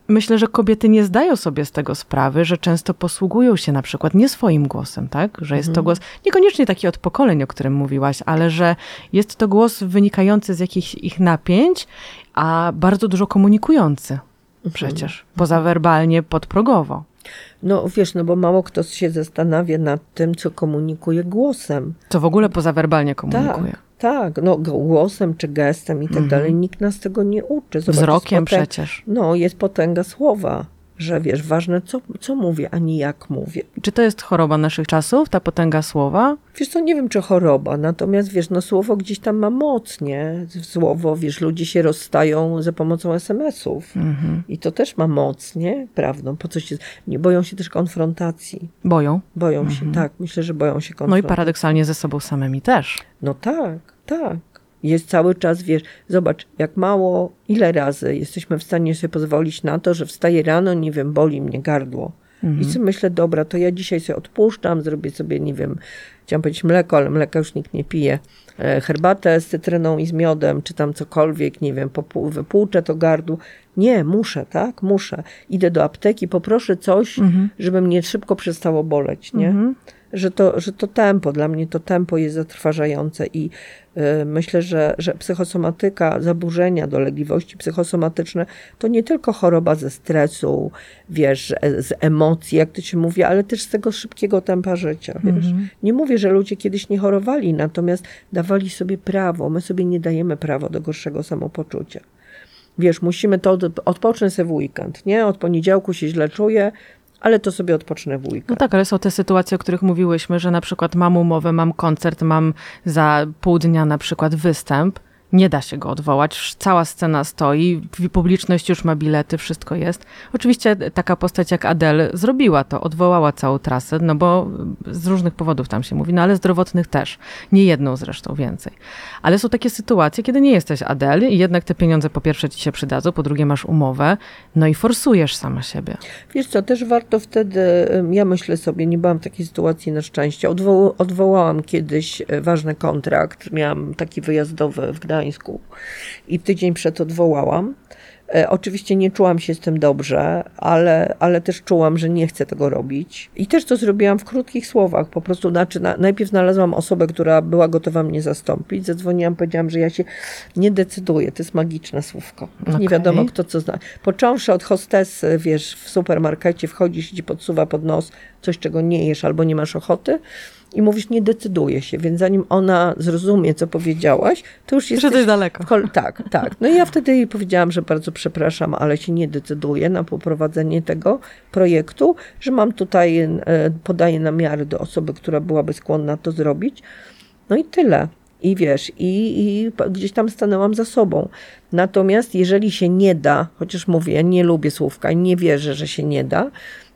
Myślę, że kobiety nie zdają sobie z tego sprawy, że często posługują się na przykład nie swoim głosem, tak? Że jest to mhm. głos niekoniecznie taki od pokoleń, o którym mówiłaś, ale że jest to głos wynikający z jakichś ich napięć, a bardzo dużo komunikujący mhm. przecież, pozawerbalnie, podprogowo. No wiesz, no bo mało kto się zastanawia nad tym, co komunikuje głosem. Co w ogóle pozawerbalnie komunikuje. Tak. Tak, no głosem czy gestem i tak -hmm. dalej. Nikt nas tego nie uczy. Zobacz, Wzrokiem przecież. No, jest potęga słowa że wiesz, ważne co, co mówię, a nie jak mówię. Czy to jest choroba naszych czasów, ta potęga słowa? Wiesz co, nie wiem czy choroba, natomiast wiesz, no słowo gdzieś tam ma moc, nie? Słowo, wiesz, ludzie się rozstają za pomocą SMS-ów mhm. i to też ma moc, nie? Prawdą, po co się, nie boją się też konfrontacji. Boją? Boją mhm. się, tak, myślę, że boją się konfrontacji. No i paradoksalnie ze sobą samymi też. No tak, tak. Jest cały czas, wiesz, zobacz, jak mało, ile razy jesteśmy w stanie sobie pozwolić na to, że wstaję rano, nie wiem, boli mnie gardło. Mhm. I sobie myślę, dobra, to ja dzisiaj sobie odpuszczam, zrobię sobie, nie wiem, chciałam powiedzieć mleko, ale mleka już nikt nie pije, e, herbatę z cytryną i z miodem, czy tam cokolwiek, nie wiem, wypłuczę to gardło. Nie, muszę, tak? Muszę. Idę do apteki, poproszę coś, mhm. żeby mnie szybko przestało boleć, nie? Mhm że to, że to tempo, dla mnie to tempo jest zatrważające i y, myślę, że, że psychosomatyka, zaburzenia, dolegliwości psychosomatyczne to nie tylko choroba ze stresu, wiesz, z emocji, jak to się mówi, ale też z tego szybkiego tempa życia, wiesz. Mm -hmm. Nie mówię, że ludzie kiedyś nie chorowali, natomiast dawali sobie prawo, my sobie nie dajemy prawa do gorszego samopoczucia wiesz, musimy to odpocząć sobie w weekend, nie? Od poniedziałku się źle czuję, ale to sobie odpocznę w weekend. No tak, ale są te sytuacje, o których mówiłyśmy, że na przykład mam umowę, mam koncert, mam za pół dnia na przykład występ, nie da się go odwołać. Cała scena stoi, publiczność już ma bilety, wszystko jest. Oczywiście taka postać jak Adele zrobiła to, odwołała całą trasę, no bo z różnych powodów tam się mówi, no ale zdrowotnych też. Nie jedną zresztą więcej. Ale są takie sytuacje, kiedy nie jesteś Adele i jednak te pieniądze po pierwsze ci się przydadzą, po drugie masz umowę, no i forsujesz sama siebie. Wiesz co, też warto wtedy, ja myślę sobie, nie byłam w takiej sytuacji na szczęście, Odwo odwołałam kiedyś e, ważny kontrakt, miałam taki wyjazdowy w Gdańsku, Gdańsku i tydzień przed odwołałam. E, oczywiście nie czułam się z tym dobrze, ale, ale też czułam, że nie chcę tego robić. I też to zrobiłam w krótkich słowach. Po prostu znaczy, na, najpierw znalazłam osobę, która była gotowa mnie zastąpić. Zadzwoniłam, powiedziałam, że ja się nie decyduję. To jest magiczne słówko. Okay. Nie wiadomo kto co zna. Począwszy od hostesy, wiesz, w supermarkecie wchodzisz i ci podsuwa pod nos coś, czego nie jesz albo nie masz ochoty i mówisz, nie decyduje się, więc zanim ona zrozumie, co powiedziałaś, to już jest. Jesteś daleko. Tak, tak. No i ja wtedy jej powiedziałam, że bardzo przepraszam, ale się nie decyduję na poprowadzenie tego projektu, że mam tutaj, e, podaję namiary do osoby, która byłaby skłonna to zrobić. No i tyle. I wiesz, i, i gdzieś tam stanęłam za sobą. Natomiast jeżeli się nie da, chociaż mówię, ja nie lubię słówka i nie wierzę, że się nie da,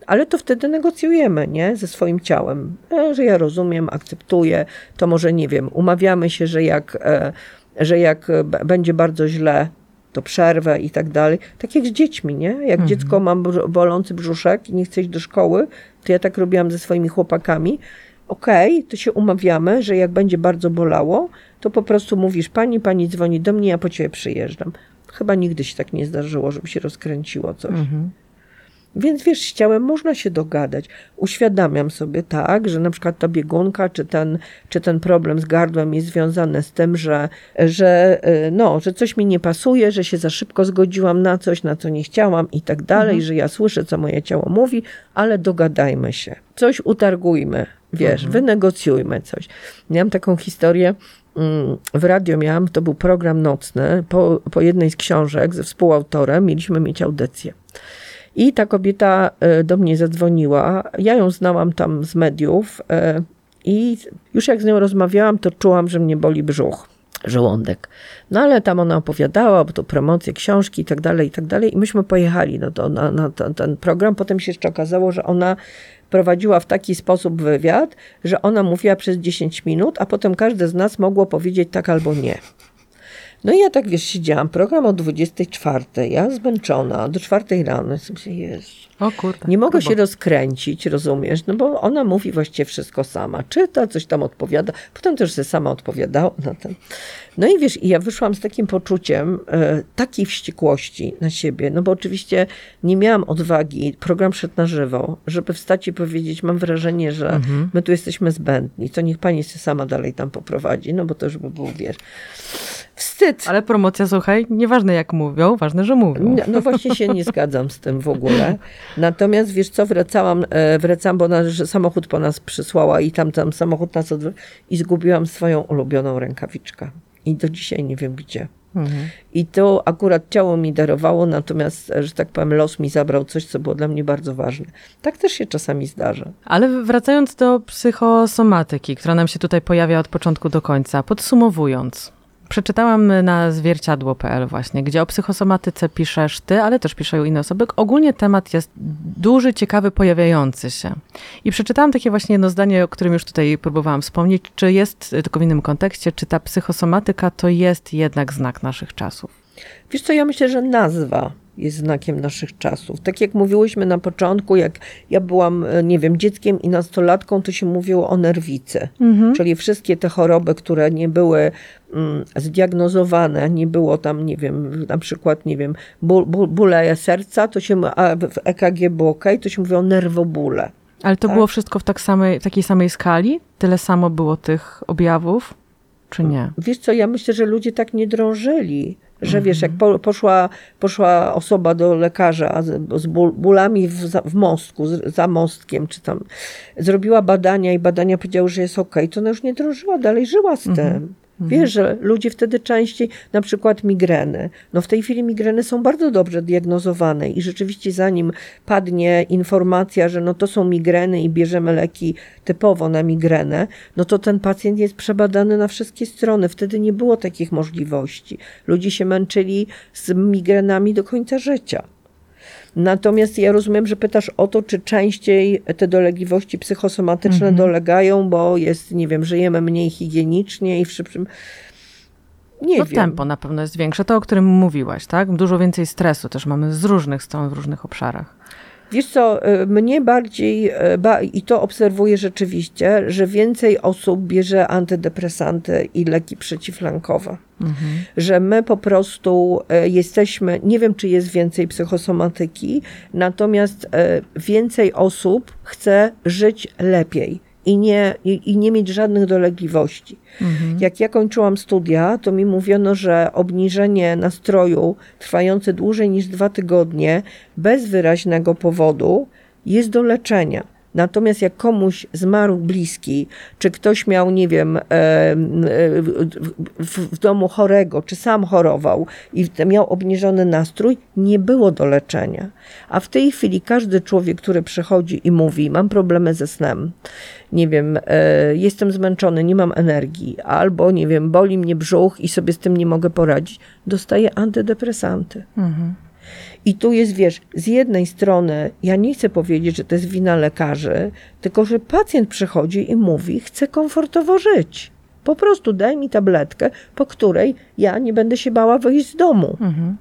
Ale to wtedy negocjujemy, nie? Ze swoim ciałem, e, że ja rozumiem, akceptuję, to może, nie wiem, umawiamy się, że jak, e, że jak e, będzie bardzo źle, to przerwę i tak dalej. Tak jak z dziećmi, nie? Jak dziecko ma bolący brzuszek i nie chce iść do szkoły, to ja tak robiłam ze swoimi chłopakami. Okej, to się umawiamy, że jak będzie bardzo bolało, to po prostu mówisz, pani, pani dzwoni do mnie, ja po ciebie przyjeżdżam. Chyba nigdy się tak nie zdarzyło, żeby się rozkręciło coś. Więc wiesz, z ciałem można się dogadać. Uświadamiam sobie tak, że na przykład ta biegunka, czy ten, czy ten problem z gardłem jest związany z tym, że, że, y, no, że coś mi nie pasuje, że się za szybko zgodziłam na coś, na co nie chciałam i tak dalej, że ja słyszę, co moje ciało mówi, ale dogadajmy się. Coś utargujmy, wiesz, wynegocjujmy coś. Miałam taką historię, mm, w radio miałam, to był program nocny, po, po jednej z książek ze współautorem mieliśmy mieć audycję. I ta kobieta e, do mnie zadzwoniła. Ja ją znałam tam z mediów e, i już jak z nią rozmawiałam, to czułam, że mnie boli brzuch, żołądek. No ale tam ona opowiadała, bo to promocje książki i tak dalej, i tak dalej. I myśmy pojechali no to, na, na ten, ten program. Potem się jeszcze okazało, że ona prowadziła w taki sposób wywiad, że ona mówiła przez 10 minut, a potem każde z nas mogło powiedzieć tak albo nie. No i ja tak, wiesz, siedziałam, program o 24, ja zmęczona, do 4 rano, jestem się, Jezu. O kurde. Nie mogę się rozkręcić, rozumiesz? No bo ona mówi właściwie wszystko sama. Czyta, coś tam odpowiada. Potem też sobie sama odpowiadała na ten. No i wiesz, i ja wyszłam z takim poczuciem e, takiej wściekłości na siebie, no bo oczywiście nie miałam odwagi, program szedł na żywo, żeby wstać i powiedzieć, mam wrażenie, że my tu jesteśmy zbędni, to niech pani się sama dalej tam poprowadzi, no bo to już by było, wiesz, wstyd. Ale promocja, słuchaj, nieważne jak mówią, ważne, że mówią. No, no właśnie się nie zgadzam z tym w ogóle. Natomiast wiesz co, wracałam, e, wracam, bo że samochód po nas przysłała i tam, tam samochód nas odwrócił i zgubiłam swoją ulubioną rękawiczkę. I do dzisiaj nie wiem gdzie. Mhm. I to akurat ciało mi darowało, natomiast, e, że tak powiem, los mi zabrał coś, co było dla mnie bardzo ważne. Tak też się czasami zdarza. Ale wracając do psychosomatyki, która nam się tutaj pojawia od początku do końca, podsumowując. Przeczytałam na zwierciadło.pl właśnie, gdzie o psychosomatyce piszesz ty, ale też piszą inne osoby. Ogólnie temat jest duży, ciekawy, pojawiający się. I przeczytałam takie właśnie jedno zdanie, o którym już tutaj próbowałam wspomnieć, czy jest, tylko w innym kontekście, czy ta psychosomatyka to jest jednak znak naszych czasów. Wiesz co, ja myślę, że nazwa jest znakiem naszych czasów. Tak jak mówiłyśmy na początku, jak ja byłam, e, nie wiem, dzieckiem i nastolatką, to się mówiło o nerwicy. Czyli wszystkie te choroby, które nie były mm, zdiagnozowane, nie było tam, nie wiem, na przykład, nie wiem, ból, ból, bóle serca, to się, a w EKG było ok, to się mówiło nerwobóle. Ale to Tak. było wszystko w tak samej, takiej samej skali? Tyle samo było tych objawów? Czy nie? Wiesz co, ja myślę, że ludzie tak nie drążyli, że wiesz, jak po, poszła, poszła osoba do lekarza z, z ból, bólami w, w mostku, z, za mostkiem, czy tam, zrobiła badania i badania powiedziały, że jest okej, to ona już nie drążyła, dalej żyła z tym. Wiesz, że ludzie wtedy częściej, na przykład migreny. No w tej chwili migreny są bardzo dobrze diagnozowane i rzeczywiście zanim padnie informacja, że no to są migreny i bierzemy leki typowo na migrenę, no to ten pacjent jest przebadany na wszystkie strony. Wtedy nie było takich możliwości. Ludzie się męczyli z migrenami do końca życia. Natomiast ja rozumiem, że pytasz o to, czy częściej te dolegliwości psychosomatyczne dolegają, bo jest, nie wiem, żyjemy mniej higienicznie i w szybszym. Nie No wiem. tempo na pewno jest większe, to o którym mówiłaś, tak? Dużo więcej stresu też mamy z różnych stron, w różnych obszarach. Wiesz co, y, mnie bardziej, ba, i to obserwuję rzeczywiście, że więcej osób bierze antydepresanty i leki przeciwlękowe. Że my po prostu y, jesteśmy, nie wiem czy jest więcej psychosomatyki, natomiast więcej osób chce żyć lepiej. I nie, i, I nie mieć żadnych dolegliwości. Jak ja kończyłam studia, to mi mówiono, że obniżenie nastroju trwające dłużej niż dwa tygodnie, bez wyraźnego powodu, jest do leczenia. Natomiast jak komuś zmarł bliski, czy ktoś miał, nie wiem, e, e, w, domu chorego, czy sam chorował i miał obniżony nastrój, nie było do leczenia. A w tej chwili każdy człowiek, który przychodzi i mówi, mam problemy ze snem, nie wiem, e, jestem zmęczony, nie mam energii, albo, nie wiem, boli mnie brzuch i sobie z tym nie mogę poradzić, dostaje antydepresanty. I tu jest, wiesz, z jednej strony, ja nie chcę powiedzieć, że to jest wina lekarzy, tylko że pacjent przychodzi i mówi, chcę komfortowo żyć. Po prostu daj mi tabletkę, po której ja nie będę się bała wyjść z domu. Mhm.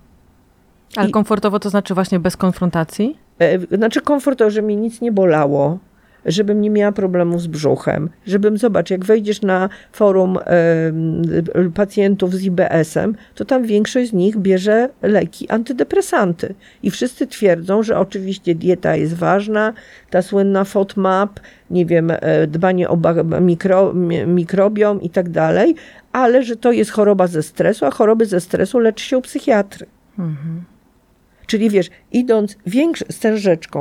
Ale I- komfortowo to znaczy właśnie bez konfrontacji? E, Znaczy komfortowo, że mi nic nie bolało, żebym nie miała problemów z brzuchem, żebym, zobacz, jak wejdziesz na forum e, pacjentów z IBS-em, to tam większość z nich bierze leki antydepresanty. I wszyscy twierdzą, że oczywiście dieta jest ważna, ta słynna FODMAP, nie wiem, e, dbanie o mikro, mi- mikrobiom i tak dalej, ale że to jest choroba ze stresu, a choroby ze stresu leczy się u psychiatry. Czyli wiesz, idąc większ, z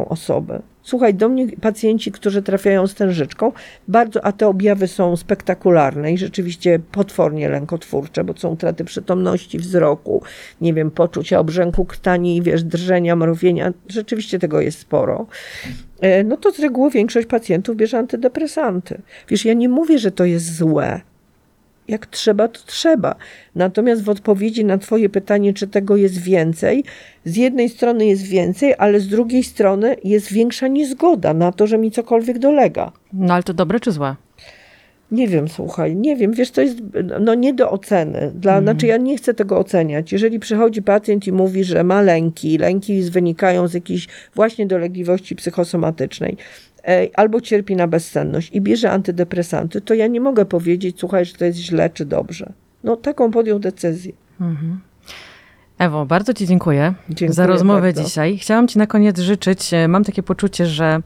osoby, słuchaj, do mnie pacjenci, którzy trafiają z tężeczką, bardzo, a te objawy są spektakularne i rzeczywiście potwornie lękotwórcze, bo są utraty przytomności, wzroku, nie wiem, poczucia obrzęku krtani, wiesz, drżenia, mrowienia, rzeczywiście tego jest sporo. E, No to z reguły większość pacjentów bierze antydepresanty. Wiesz, ja nie mówię, że to jest złe, jak trzeba, to trzeba. Natomiast w odpowiedzi na Twoje pytanie, czy tego jest więcej, z jednej strony jest więcej, ale z drugiej strony jest większa niezgoda na to, że mi cokolwiek dolega. No ale to dobre czy złe? Nie wiem, słuchaj, nie wiem, wiesz, to jest no, nie do oceny. Dla, Znaczy, ja nie chcę tego oceniać. Jeżeli przychodzi pacjent i mówi, że ma lęki, lęki wynikają z jakiejś właśnie dolegliwości psychosomatycznej, albo cierpi na bezsenność i bierze antydepresanty, to ja nie mogę powiedzieć, słuchaj, że to jest źle czy dobrze. No, taką podjął decyzję. Ewo, bardzo Ci dziękuję, Dziękuję za rozmowę bardzo. dzisiaj. Chciałam Ci na koniec życzyć, e, mam takie poczucie, że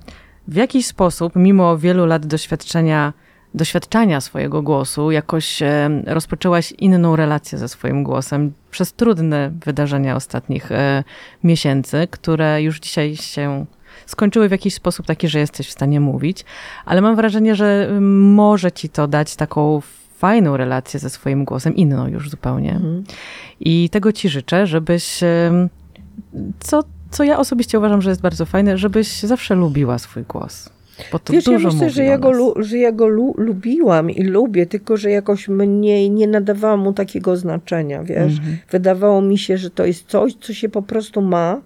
w jakiś sposób, mimo wielu lat doświadczenia, doświadczania swojego głosu, jakoś e, rozpoczęłaś inną relację ze swoim głosem przez trudne wydarzenia ostatnich e, miesięcy, które już dzisiaj się skończyły w jakiś sposób taki, że jesteś w stanie mówić, ale mam wrażenie, że mm, może Ci to dać taką fajną relację ze swoim głosem, inną już zupełnie. Mhm. I tego ci życzę, żebyś, co, co ja osobiście uważam, że jest bardzo fajne, żebyś zawsze lubiła swój głos. Bo to Wiesz, ja dużo myślę, mówi że ja go, że ja go lu- lubiłam i lubię, tylko że jakoś mniej nie nadawałam mu takiego znaczenia, wiesz. Mhm. Wydawało mi się, że to jest coś, co się po prostu ma,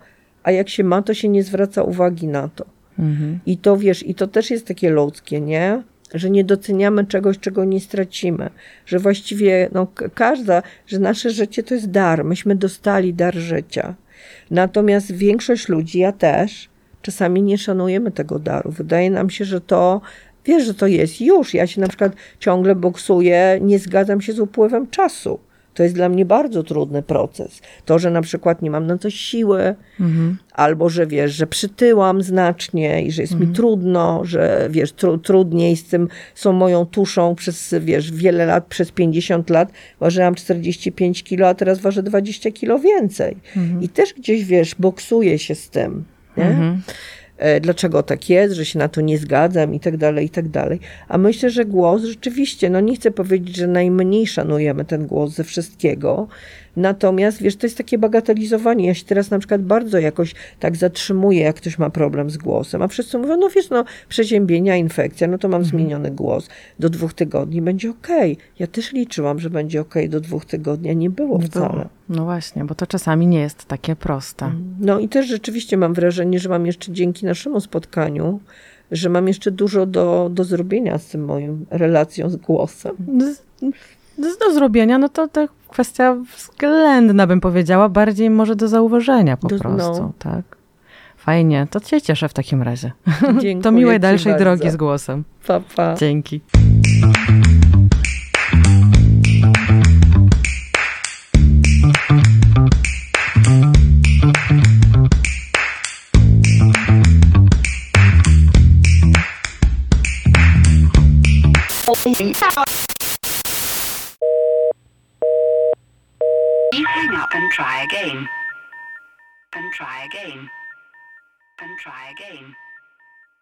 a jak się ma, to się nie zwraca uwagi na to. Mhm. I to wiesz, i to też jest takie ludzkie, nie? Że nie doceniamy czegoś, czego nie stracimy. Że właściwie no, każda, że nasze życie to jest dar. Myśmy dostali dar życia. Natomiast większość ludzi, ja też, czasami nie szanujemy tego daru. Wydaje nam się, że to, wiesz, że to jest już. Ja się na przykład ciągle boksuję, nie zgadzam się z upływem czasu. To jest dla mnie bardzo trudny proces. To, że na przykład nie mam na coś siły, Mhm. albo że wiesz, że przytyłam znacznie i że jest mi trudno, że wiesz, tru, trudniej z tym, są moją tuszą przez, wiesz, wiele lat, przez 50 lat ważyłam 45 kilo, a teraz ważę 20 kilo więcej. I też gdzieś, wiesz, boksuję się z tym, nie? E, Dlaczego tak jest, że się na to nie zgadzam i tak dalej, i tak dalej. A myślę, że głos rzeczywiście, no nie chcę powiedzieć, że najmniej szanujemy ten głos ze wszystkiego, Natomiast, wiesz, to jest takie bagatelizowanie. Ja się teraz na przykład bardzo jakoś tak zatrzymuję, jak ktoś ma problem z głosem. A wszyscy mówią, no wiesz, no przeziębienia, infekcja, no to mam zmieniony głos. Do dwóch tygodni będzie okej. Ja też liczyłam, że będzie okej do dwóch tygodni, a nie było Nie wcale. było. No właśnie, bo to czasami nie jest takie proste. No i też rzeczywiście mam wrażenie, że mam jeszcze dzięki naszemu spotkaniu, że mam jeszcze dużo do, do zrobienia z tym moim relacją z głosem. Z, z, do zrobienia, no to to kwestia względna, bym powiedziała, bardziej może do zauważenia po Do- prostu, no. tak? Fajnie, to cię cieszę w takim razie. <laughs> Dziękuję to miłej dalszej bardzo. drogi z głosem. Pa, pa. Dzięki. Hang up and try again. And try again. And try again.